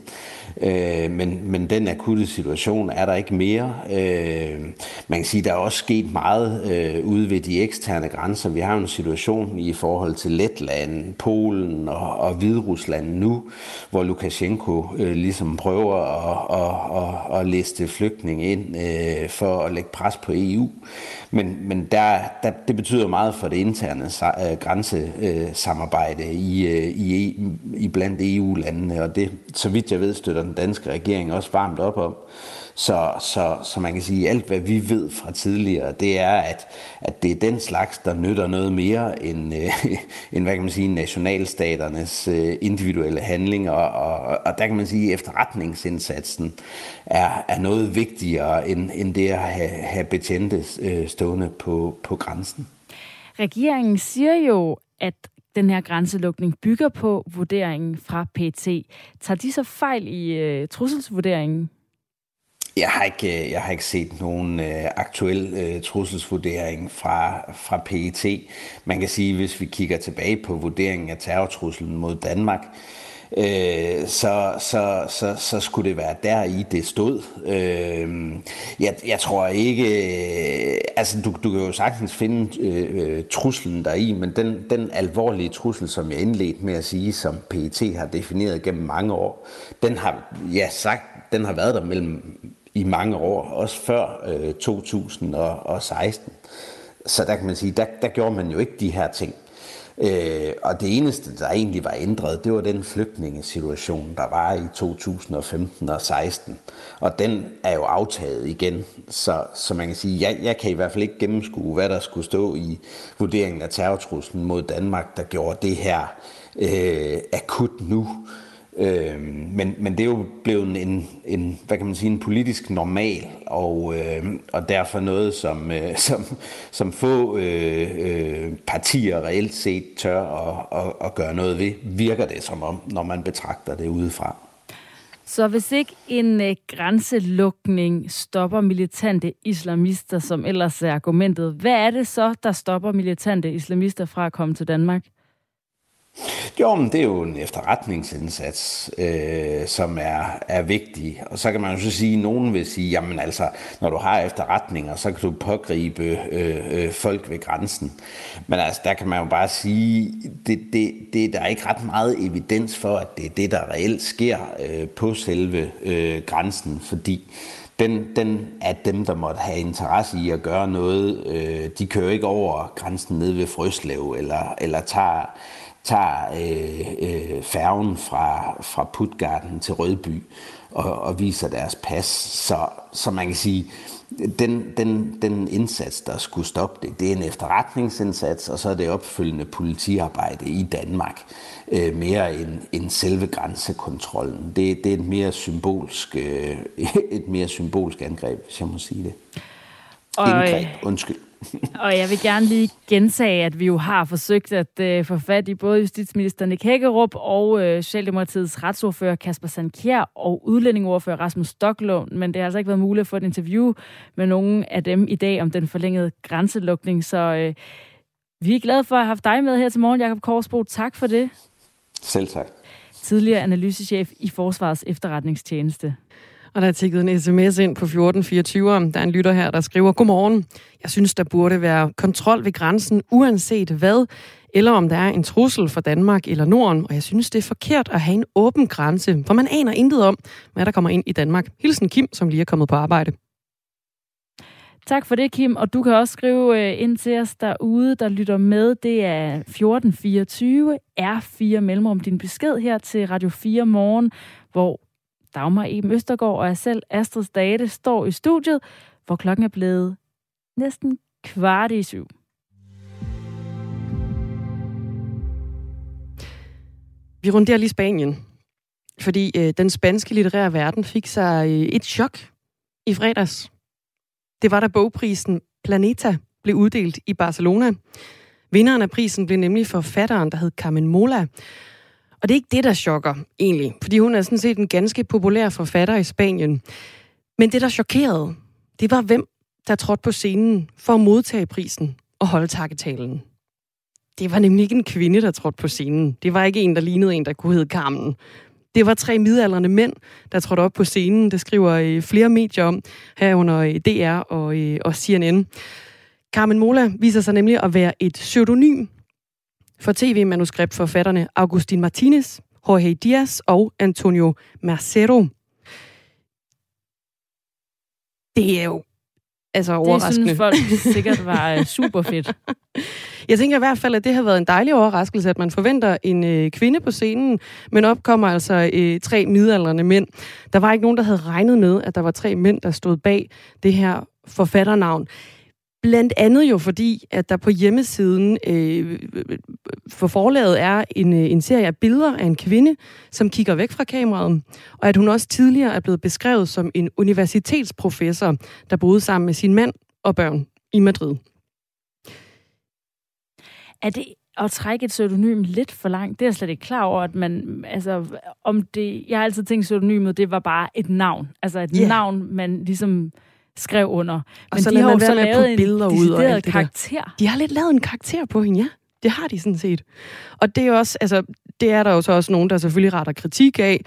Øh, Øh, men, men den akutte situation er der ikke mere. Øh, man kan sige, der er også sket meget øh, ude ved de eksterne grænser. Vi har jo en situation i forhold til Letland, Polen og, og Hviderusland nu, hvor Lukashenko øh, ligesom prøver at, at, at, at liste flygtninge ind øh, for at lægge pres på EU. Men, men der, der, det betyder meget for det interne øh, grænsesamarbejde øh, i, øh, i, i blandt EU-landene, og det, så vidt jeg ved, støtter den danske regeringen også varmt op om. Så, så, så man kan sige, at alt hvad vi ved fra tidligere, det er, at, at det er den slags, der nytter noget mere end, øh, end hvad kan man sige, nationalstaternes øh, individuelle handlinger. Og, og, og der kan man sige, at efterretningsindsatsen er, er noget vigtigere end, end det at have, have betjente øh, stående på, på grænsen. Regeringen siger jo, at den her grænselukning bygger på vurderingen fra PT. Tager de så fejl i øh, trusselsvurderingen? Jeg har ikke, øh, jeg har ikke set nogen øh, aktuel øh, trusselsvurdering fra, fra PET. Man kan sige, hvis vi kigger tilbage på vurderingen af terrortruslen mod Danmark, øh, Øh, så, så, så, så skulle det være der i det stod. Øh, jeg, jeg tror ikke, øh, altså du, du kan jo sagtens finde øh, øh, truslen der i, men den, den alvorlige trussel, som jeg indledte med at sige, som PET har defineret gennem mange år, den har, ja, sagt, den har været der mellem i mange år, også før øh, 2016. Så der kan man sige, der, der gjorde man jo ikke de her ting. Øh, og det eneste, der egentlig var ændret, det var den flygtningesituation, der var i 2015 og 16. Og den er jo aftaget igen. Så, så man kan sige, jeg, jeg kan i hvert fald ikke gennemskue, hvad der skulle stå i vurderingen af terrortruslen mod Danmark, der gjorde det her øh, akut nu. Øh, men, men det er jo blevet en, en, hvad kan man sige, en politisk normal, og, øh, og derfor noget, som, øh, som, som få øh, øh, partier reelt set tør at, at, at gøre noget ved, virker det som om, når man betragter det udefra. Så hvis ikke en øh, grænselukning stopper militante islamister, som ellers er argumentet, hvad er det så, der stopper militante islamister fra at komme til Danmark? Jo, men det er jo en efterretningsindsats, øh, som er, er vigtig. Og så kan man jo så sige, at nogen vil sige, jamen altså, når du har efterretninger, så kan du pågribe øh, øh, folk ved grænsen. Men altså, der kan man jo bare sige, det, det, det, der er ikke ret meget evidens for, at det er det, der reelt sker øh, på selve øh, grænsen, fordi den, den er dem, der måtte have interesse i at gøre noget. Øh, de kører ikke over grænsen ned ved Frøslev, eller, eller tager tager øh, øh, færgen fra, fra Putgarden til Rødby og, og viser deres pas. Så, så man kan sige, den, den, den indsats, der skulle stoppe det, det er en efterretningsindsats, og så er det opfølgende politiarbejde i Danmark, øh, mere end, end selve grænsekontrollen. Det, det er et mere symbolsk, øh, et mere symbolsk angreb, hvis jeg må sige det. Indgreb, undskyld. Og jeg vil gerne lige gentage, at vi jo har forsøgt at øh, få fat i både justitsminister Nick Hækkerup og øh, Socialdemokratiets retsordfører Kasper Sandkjær og udlændingordfører Rasmus Stocklund, men det har altså ikke været muligt at få et interview med nogen af dem i dag om den forlængede grænselukning, så øh, vi er glade for at have haft dig med her til morgen, Jakob Korsbo. Tak for det. Selv tak. Tidligere analysechef i Forsvarets efterretningstjeneste. Og der er tækket en sms ind på 1424. Der er en lytter her, der skriver, Godmorgen. Jeg synes, der burde være kontrol ved grænsen, uanset hvad, eller om der er en trussel for Danmark eller Norden. Og jeg synes, det er forkert at have en åben grænse, for man aner intet om, hvad der kommer ind i Danmark. Hilsen Kim, som lige er kommet på arbejde. Tak for det, Kim. Og du kan også skrive øh, ind til os derude, der lytter med. Det er 1424 R4 mellemrum din besked her til Radio 4 morgen, hvor Dagmar Eben Østergaard og jeg selv, Astrid Date, står i studiet, hvor klokken er blevet næsten kvart i syv. Vi runderer lige Spanien, fordi øh, den spanske litterære verden fik sig øh, et chok i fredags. Det var da bogprisen Planeta blev uddelt i Barcelona. Vinderen af prisen blev nemlig forfatteren, der hed Carmen Mola, og det er ikke det, der chokker, egentlig. Fordi hun er sådan set en ganske populær forfatter i Spanien. Men det, der chokerede, det var hvem, der trådte på scenen for at modtage prisen og holde takketalen. Det var nemlig ikke en kvinde, der trådte på scenen. Det var ikke en, der lignede en, der kunne hedde Carmen. Det var tre midaldrende mænd, der trådte op på scenen. Det skriver øh, flere medier om, herunder øh, DR og, øh, og CNN. Carmen Mola viser sig nemlig at være et pseudonym for tv-manuskriptforfatterne Agustin Martinez, Jorge Diaz og Antonio Mercero. Det er jo altså overraskende. Det synes folk sikkert var øh, super fedt. Jeg tænker i hvert fald, at det har været en dejlig overraskelse, at man forventer en øh, kvinde på scenen, men opkommer altså øh, tre midaldrende mænd. Der var ikke nogen, der havde regnet med, at der var tre mænd, der stod bag det her forfatternavn. Blandt andet jo fordi, at der på hjemmesiden øh, for forlaget er en, øh, en serie af billeder af en kvinde, som kigger væk fra kameraet, og at hun også tidligere er blevet beskrevet som en universitetsprofessor, der boede sammen med sin mand og børn i Madrid. Er det at trække et pseudonym lidt for langt? Det er jeg slet ikke klar over, at man, altså, om det, jeg har altid tænkt, pseudonymet, det var bare et navn. Altså et yeah. navn, man ligesom skrev under. Men og så de har jo så lavet en billeder ud og alt det karakter. Der. De har lidt lavet en karakter på hende, ja. Det har de sådan set. Og det er også, altså, det er der jo så også nogen, der selvfølgelig retter kritik af.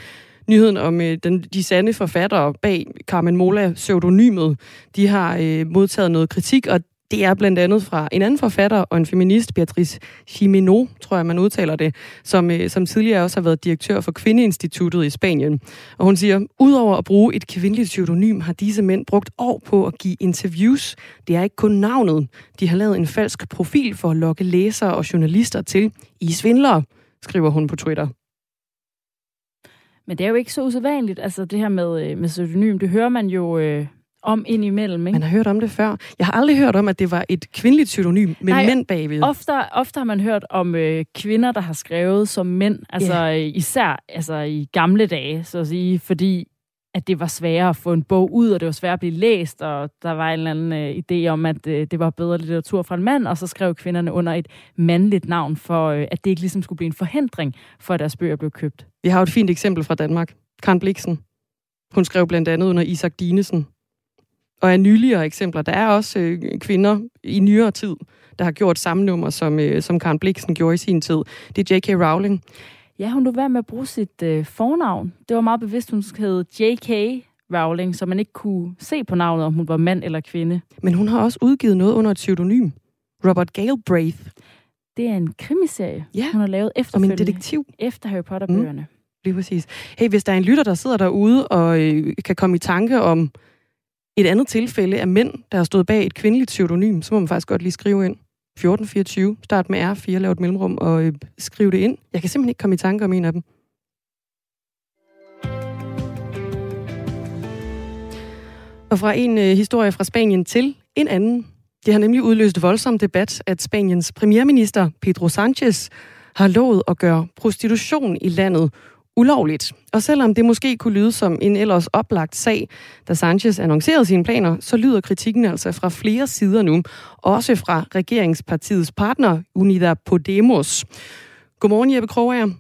Nyheden om øh, den, de sande forfattere bag Carmen Mola pseudonymet, de har øh, modtaget noget kritik, og det er blandt andet fra en anden forfatter og en feminist, Beatrice Chimeno, tror jeg, man udtaler det, som, øh, som tidligere også har været direktør for Kvindeinstituttet i Spanien. Og hun siger, udover at bruge et kvindeligt pseudonym, har disse mænd brugt år på at give interviews. Det er ikke kun navnet. De har lavet en falsk profil for at lokke læsere og journalister til. I svindlere, skriver hun på Twitter. Men det er jo ikke så usædvanligt, altså det her med, øh, med pseudonym. Det hører man jo øh, om indimellem. Ikke? Man har hørt om det før. Jeg har aldrig hørt om, at det var et kvindeligt pseudonym med Nej, mænd bagved. Ofte, ofte har man hørt om øh, kvinder, der har skrevet som mænd, altså yeah. især altså, i gamle dage, så at sige, fordi at det var sværere at få en bog ud, og det var svært at blive læst, og der var en eller anden øh, idé om, at øh, det var bedre litteratur fra en mand, og så skrev kvinderne under et mandligt navn, for øh, at det ikke ligesom skulle blive en forhindring for, at deres bøger blev købt. Vi har jo et fint eksempel fra Danmark. Karen Bliksen. Hun skrev blandt andet under Isak Dinesen, og af nyligere eksempler, der er også øh, kvinder i nyere tid, der har gjort samme nummer, som, øh, som Karen Bliksen gjorde i sin tid. Det er J.K. Rowling. Ja, hun lå være med at bruge sit øh, fornavn. Det var meget bevidst, hun hed J.K. Rowling, så man ikke kunne se på navnet, om hun var mand eller kvinde. Men hun har også udgivet noget under et pseudonym. Robert Galbraith. Det er en krimiserie, ja, hun har lavet efterfølgende. Om en detektiv. Efter Harry Potter-bøgerne. Mm, lige præcis. Hey, hvis der er en lytter, der sidder derude og øh, kan komme i tanke om et andet tilfælde er mænd, der har stået bag et kvindeligt pseudonym, så må man faktisk godt lige skrive ind. 1424, start med R4, lav et mellemrum og øh, skriv det ind. Jeg kan simpelthen ikke komme i tanke om en af dem. Og fra en øh, historie fra Spanien til en anden. Det har nemlig udløst voldsom debat, at Spaniens premierminister Pedro Sanchez har lovet at gøre prostitution i landet ulovligt. Og selvom det måske kunne lyde som en ellers oplagt sag, da Sanchez annoncerede sine planer, så lyder kritikken altså fra flere sider nu, også fra regeringspartiets partner Unida Podemos. Godmorgen, Jeppe Kroger.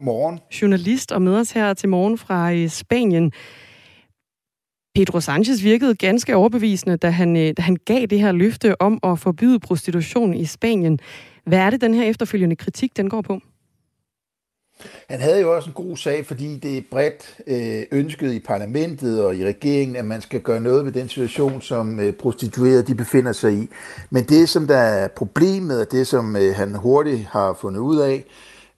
Morgen. Journalist og med os her til morgen fra øh, Spanien. Pedro Sanchez virkede ganske overbevisende, da han, øh, da han gav det her løfte om at forbyde prostitution i Spanien. Hvad er det, den her efterfølgende kritik, den går på? Han havde jo også en god sag, fordi det er bredt øh, ønsket i parlamentet og i regeringen, at man skal gøre noget ved den situation, som øh, prostituerede de befinder sig i. Men det, som der er problemet, og det, som øh, han hurtigt har fundet ud af,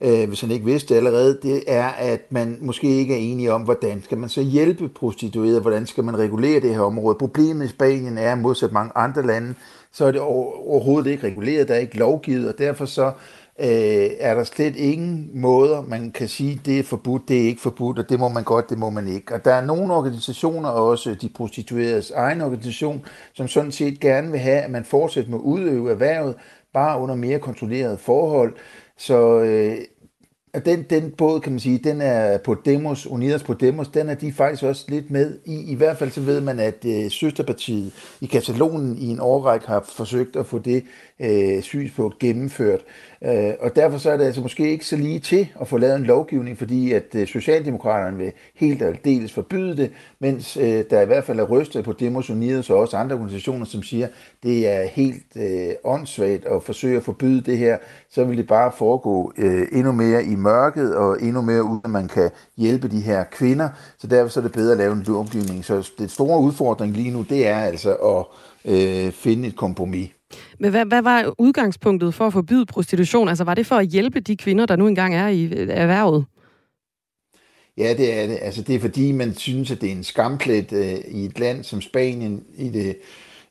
øh, hvis han ikke vidste det allerede, det er, at man måske ikke er enige om, hvordan skal man så hjælpe prostituerede, hvordan skal man regulere det her område. Problemet i Spanien er, modsat mange andre lande, så er det overhovedet ikke reguleret, der er ikke lovgivet, og derfor så øh, er der slet ingen måder, man kan sige, det er forbudt, det er ikke forbudt, og det må man godt, det må man ikke. Og der er nogle organisationer, også de prostitueredes egen organisation, som sådan set gerne vil have, at man fortsætter med at udøve erhvervet, bare under mere kontrollerede forhold. Så øh, den, den båd, kan man sige, den er på Demos, Unidas på Demos, den er de faktisk også lidt med i. I hvert fald så ved man, at øh, søsterpartiet i Katalonien i en årrække har forsøgt at få det øh, synspunkt gennemført. Øh, og derfor så er det altså måske ikke så lige til at få lavet en lovgivning, fordi at øh, Socialdemokraterne vil helt aldeles forbyde det, mens øh, der i hvert fald er rystet på Demos Unidos og også andre organisationer, som siger, det er helt øh, åndssvagt at forsøge at forbyde det her, så vil det bare foregå øh, endnu mere i mørket og endnu mere uden at man kan hjælpe de her kvinder. Så derfor så er det bedre at lave en lovgivning. Så det store udfordring lige nu, det er altså at øh, finde et kompromis. Men hvad, hvad var udgangspunktet for at forbyde prostitution? Altså var det for at hjælpe de kvinder, der nu engang er i øh, erhvervet? Ja, det er det. Altså, det er fordi, man synes, at det er en skamplet øh, i et land som Spanien i det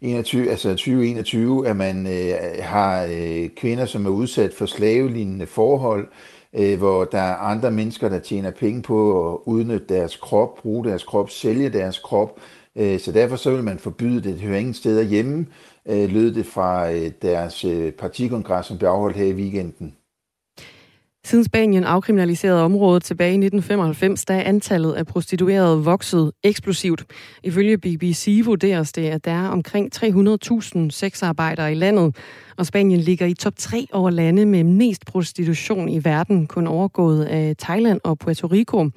21, altså 2021, at man øh, har øh, kvinder, som er udsat for slavelignende forhold, øh, hvor der er andre mennesker, der tjener penge på at udnytte deres krop, bruge deres krop, sælge deres krop. Øh, så derfor så vil man forbyde det. Det hører ingen steder hjemme øh, Øh, lød det fra øh, deres øh, partikongres, som blev afholdt her i weekenden. Siden Spanien afkriminaliserede området tilbage i 1995, der er antallet af prostituerede vokset eksplosivt. Ifølge BBC vurderes det, at der er omkring 300.000 sexarbejdere i landet, og Spanien ligger i top 3 over lande med mest prostitution i verden, kun overgået af Thailand og Puerto Rico.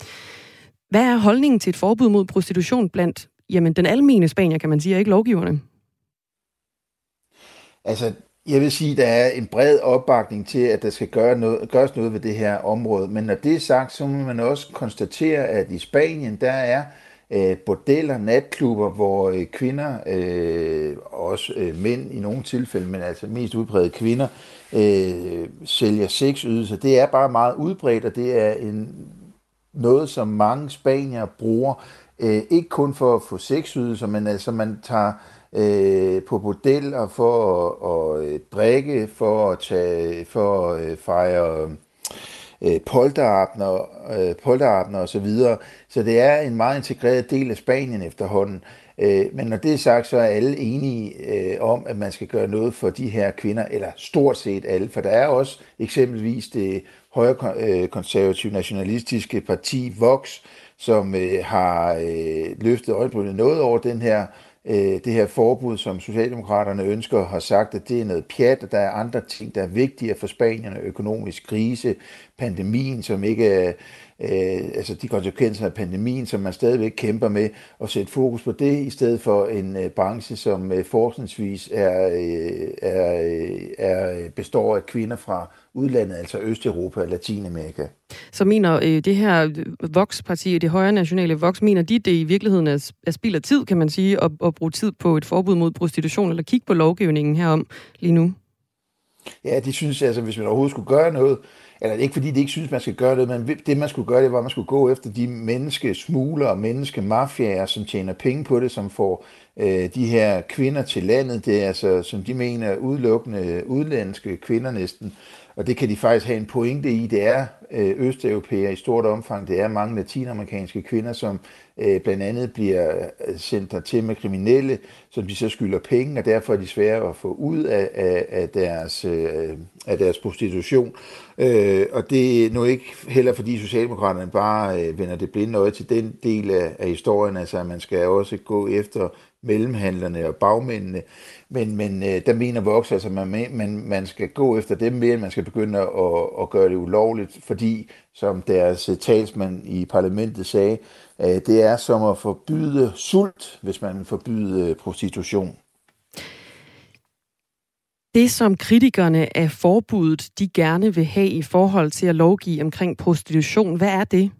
Hvad er holdningen til et forbud mod prostitution blandt jamen, den almene Spanier, kan man sige, og ikke lovgiverne? Altså, jeg vil sige, der er en bred opbakning til, at der skal gøre noget, gøres noget ved det her område. Men når det er sagt, så må man også konstatere, at i Spanien, der er øh, bordeller, natklubber, hvor øh, kvinder, øh, også øh, mænd i nogle tilfælde, men altså mest udbredt kvinder, øh, sælger sexydelser. Det er bare meget udbredt, og det er en, noget, som mange spanier bruger, øh, ikke kun for at få sexydelser, men altså man tager øh, på bordeller for at, at, at drikke, for at tage, for at øh, fejre øh, polterabner, øh, polterabner og så videre. Så det er en meget integreret del af Spanien efterhånden. Øh, men når det er sagt, så er alle enige øh, om, at man skal gøre noget for de her kvinder, eller stort set alle, for der er også eksempelvis det højre øh, konservative nationalistiske parti Vox, som øh, har øh, løftet øjenbrynet noget over den her øh, Øh, det her forbud, som Socialdemokraterne ønsker, har sagt, at det er noget pjat, og der er andre ting, der er vigtigere for Spanierne, økonomisk krise, pandemien, som ikke er, øh, altså de konsekvenser af pandemien, som man stadigvæk kæmper med, og sætte fokus på det, i stedet for en øh, branche, som øh, forskningsvis er, øh, er, øh, er, består af kvinder fra udlandet, altså Østeuropa og Latinamerika. Så mener øh, det her Vox-parti, det højre nationale Vox, mener de, det i virkeligheden er, er spild af tid, kan man sige, at, at bruge tid på et forbud mod prostitution, eller kigge på lovgivningen herom lige nu? Ja, de synes altså, hvis man overhovedet skulle gøre noget, eller ikke fordi det ikke synes, man skal gøre det, men det man skulle gøre, det var, at man skulle gå efter de menneskesmuglere og menneskemafiaer, som tjener penge på det, som får øh, de her kvinder til landet. Det er altså, som de mener, udelukkende udlandske kvinder næsten. Og det kan de faktisk have en pointe i. Det er øh, østeuropæer i stort omfang. Det er mange latinamerikanske kvinder, som øh, blandt andet bliver øh, sendt til med kriminelle, som de så skylder penge, og derfor er de svære at få ud af, af, af, deres, øh, af deres prostitution. Øh, og det er nu ikke heller fordi Socialdemokraterne bare øh, vender det blinde øje til den del af, af historien, altså at man skal også gå efter mellemhandlerne og bagmændene. Men, men øh, der mener Vox, altså man, man, man skal gå efter dem mere, end man skal begynde at, at gøre det ulovligt, fordi, som deres øh, talsmand i parlamentet sagde, øh, det er som at forbyde sult, hvis man forbyder øh, prostitution. Det, som kritikerne af forbuddet, de gerne vil have i forhold til at lovgive omkring prostitution, hvad er det?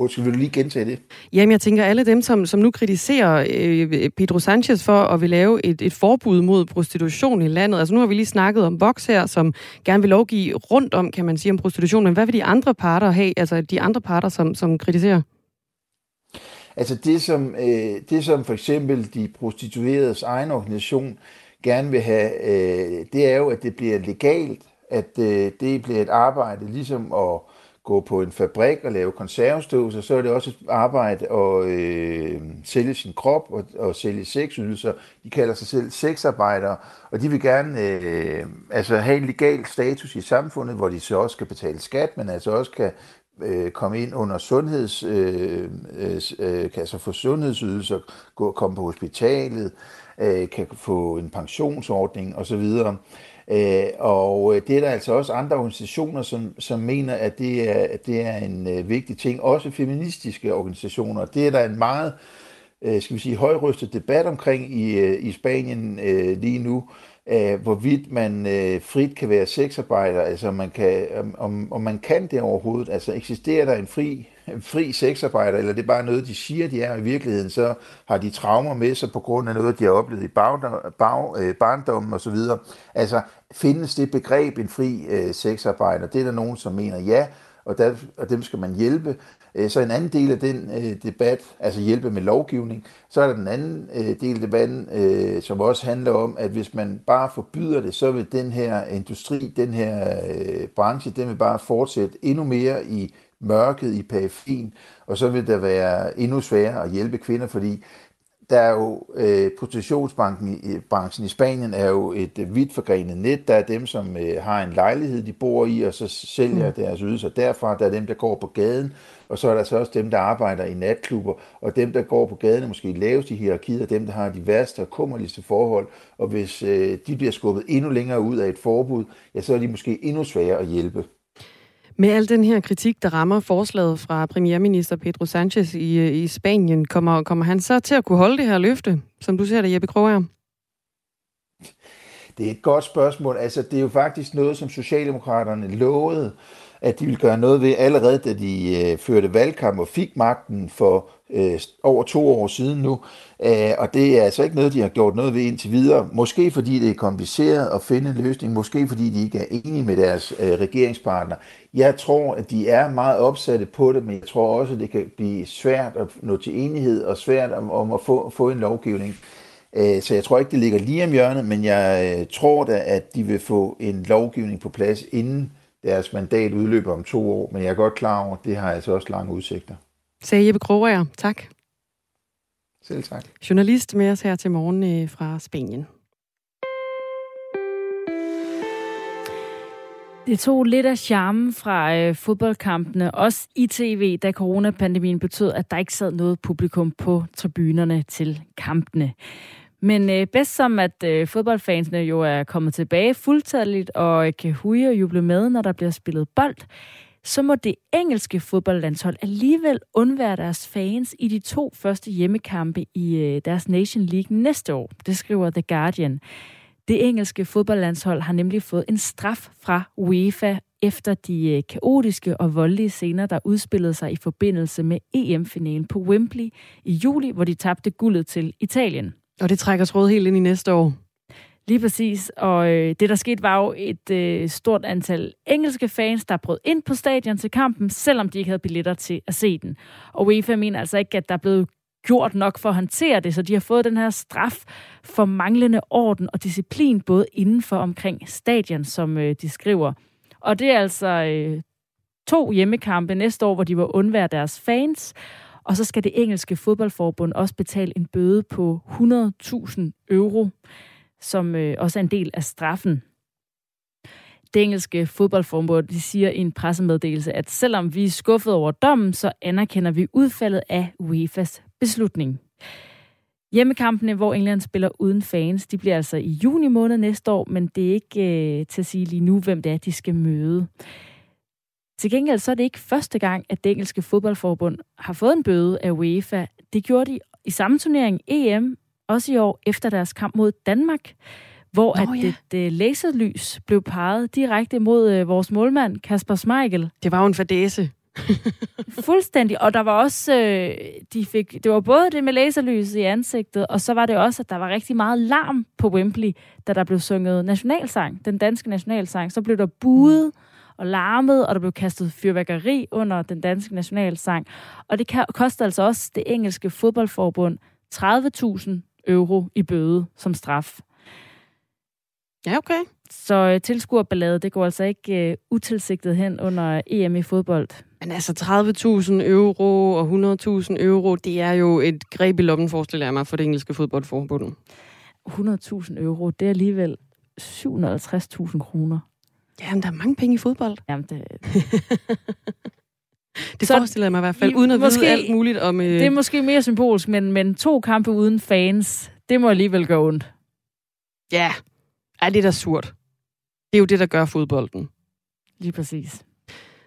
Undskyld, vil du lige gentage det? Jamen, jeg tænker, alle dem, som, som nu kritiserer øh, Pedro Sanchez for at vil lave et, et forbud mod prostitution i landet. Altså, nu har vi lige snakket om Vox her, som gerne vil lovgive rundt om, kan man sige, om prostitution. Men hvad vil de andre parter have, altså de andre parter, som, som kritiserer? Altså, det som, øh, det som for eksempel de prostitueredes egen organisation gerne vil have, øh, det er jo, at det bliver legalt, at øh, det bliver et arbejde, ligesom at gå på en fabrik og lave konservestøv, så er det også et arbejde at øh, sælge sin krop og, og sælge sexydelser. De kalder sig selv sexarbejdere, og de vil gerne øh, altså have en legal status i samfundet, hvor de så også skal betale skat, men altså også kan øh, komme ind under sundheds, øh, øh, øh kan altså få sundhedsydelser, gå, komme på hospitalet, øh, kan få en pensionsordning osv. Øh, og øh, det er der altså også andre organisationer, som, som mener, at det er, at det er en øh, vigtig ting. Også feministiske organisationer. Det er der en meget øh, skal vi sige, højrystet debat omkring i, i Spanien lige nu øh, hvorvidt man øh, frit kan være sexarbejder, altså man kan, om, om man kan det overhovedet, altså eksisterer der en fri, fri sexarbejder, eller det er bare noget, de siger, de er, i virkeligheden så har de traumer med sig på grund af noget, de har oplevet i bag, bag, øh, barndommen osv. Altså findes det begreb en fri øh, sexarbejder? Det er der nogen, som mener ja, og, der, og dem skal man hjælpe. Øh, så en anden del af den øh, debat, altså hjælpe med lovgivning, så er der den anden øh, del af debatten, øh, som også handler om, at hvis man bare forbyder det, så vil den her industri, den her øh, branche, den vil bare fortsætte endnu mere i mørket, i periferien, og så vil der være endnu sværere at hjælpe kvinder, fordi der er jo øh, prostitutionsbranchen i, branchen i Spanien er jo et øh, vidt forgrenet net. Der er dem, som øh, har en lejlighed, de bor i, og så sælger mm. deres ydelser derfra. Der er dem, der går på gaden, og så er der så også dem, der arbejder i natklubber, og dem, der går på gaden, er måske lavest i hierarkiet, og dem, der har de værste og kummerligste forhold. Og hvis øh, de bliver skubbet endnu længere ud af et forbud, ja, så er de måske endnu sværere at hjælpe. Med al den her kritik, der rammer forslaget fra premierminister Pedro Sanchez i, øh, i Spanien, kommer, kommer han så til at kunne holde det her løfte, som du ser det, Jeppe Kroger? Det er et godt spørgsmål. Altså, det er jo faktisk noget, som Socialdemokraterne lovede at de ville gøre noget ved allerede, da de øh, førte valgkamp og fik magten for øh, over to år siden nu. Æh, og det er altså ikke noget, de har gjort noget ved indtil videre. Måske fordi det er kompliceret at finde en løsning, måske fordi de ikke er enige med deres øh, regeringspartner. Jeg tror, at de er meget opsatte på det, men jeg tror også, at det kan blive svært at nå til enighed og svært om, om at få, få en lovgivning. Øh, så jeg tror ikke, det ligger lige om hjørnet, men jeg øh, tror da, at de vil få en lovgivning på plads inden deres mandat udløber om to år, men jeg er godt klar over, at det har altså også lange udsigter. Sagde Jeppe Kroger. Tak. Selv tak. Journalist med os her til morgen øh, fra Spanien. Det tog lidt af charmen fra øh, fodboldkampene, også i tv, da coronapandemien betød, at der ikke sad noget publikum på tribunerne til kampene. Men øh, bedst som, at øh, fodboldfansene jo er kommet tilbage fuldtalligt og øh, kan huge og juble med, når der bliver spillet bold, så må det engelske fodboldlandshold alligevel undvære deres fans i de to første hjemmekampe i øh, deres Nation League næste år. Det skriver The Guardian. Det engelske fodboldlandshold har nemlig fået en straf fra UEFA efter de øh, kaotiske og voldelige scener, der udspillede sig i forbindelse med EM-finalen på Wembley i juli, hvor de tabte guldet til Italien. Og det trækker tråd helt ind i næste år. Lige præcis, og øh, det der skete var jo et øh, stort antal engelske fans, der brød ind på stadion til kampen, selvom de ikke havde billetter til at se den. Og UEFA mener altså ikke, at der er blevet gjort nok for at håndtere det, så de har fået den her straf for manglende orden og disciplin, både inden for omkring stadion, som øh, de skriver. Og det er altså øh, to hjemmekampe næste år, hvor de var undvære deres fans, og så skal det engelske fodboldforbund også betale en bøde på 100.000 euro, som øh, også er en del af straffen. Det engelske fodboldforbund de siger i en pressemeddelelse, at selvom vi er skuffet over dommen, så anerkender vi udfaldet af UEFA's beslutning. Hjemmekampene, hvor England spiller uden fans, de bliver altså i juni måned næste år, men det er ikke øh, til at sige lige nu, hvem det er, de skal møde. Til gengæld så er det ikke første gang, at det engelske fodboldforbund har fået en bøde af UEFA. Det gjorde de i samme turnering EM, også i år efter deres kamp mod Danmark, hvor Nå, at ja. et uh, laserlys blev peget direkte mod uh, vores målmand, Kasper Schmeichel. Det var jo en fadese. Fuldstændig. Og der var også, øh, de fik, det var både det med laserlys i ansigtet, og så var det også, at der var rigtig meget larm på Wembley, da der blev sunget nationalsang, den danske nationalsang. Så blev der buet, mm og larmet, og der blev kastet fyrværkeri under den danske nationalsang. Og det koster altså også det engelske fodboldforbund 30.000 euro i bøde som straf. Ja, okay. Så uh, tilskuerballade, det går altså ikke uh, utilsigtet hen under EM i fodbold. Men altså 30.000 euro og 100.000 euro, det er jo et greb i lommen, forestiller jeg mig, for det engelske fodboldforbund. 100.000 euro, det er alligevel 750.000 kroner. Jamen, der er mange penge i fodbold. Jamen, det... det så, forestiller jeg mig i hvert fald, uden at måske, vide alt muligt om... Øh... Det er måske mere symbolsk, men, men to kampe uden fans, det må alligevel gå ondt. Ja, Ej, det er da surt. Det er jo det, der gør fodbolden. Lige præcis.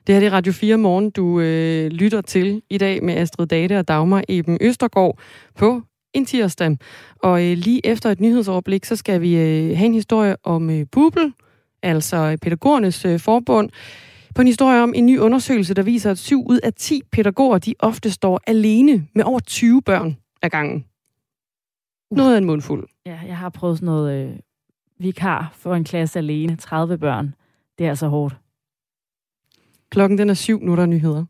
Det her det er Radio 4 Morgen, du øh, lytter til i dag med Astrid Date og Dagmar Eben Østergaard på en tirsdag. Og øh, lige efter et nyhedsoverblik, så skal vi øh, have en historie om øh, Bubel, altså pædagogernes øh, forbund, på en historie om en ny undersøgelse, der viser, at 7 ud af 10 pædagoger, de ofte står alene med over 20 børn ad gangen. Noget af en mundfuld. Ja, jeg har prøvet sådan noget øh, vikar for en klasse alene, 30 børn. Det er altså hårdt. Klokken den er syv, nu er der nyheder.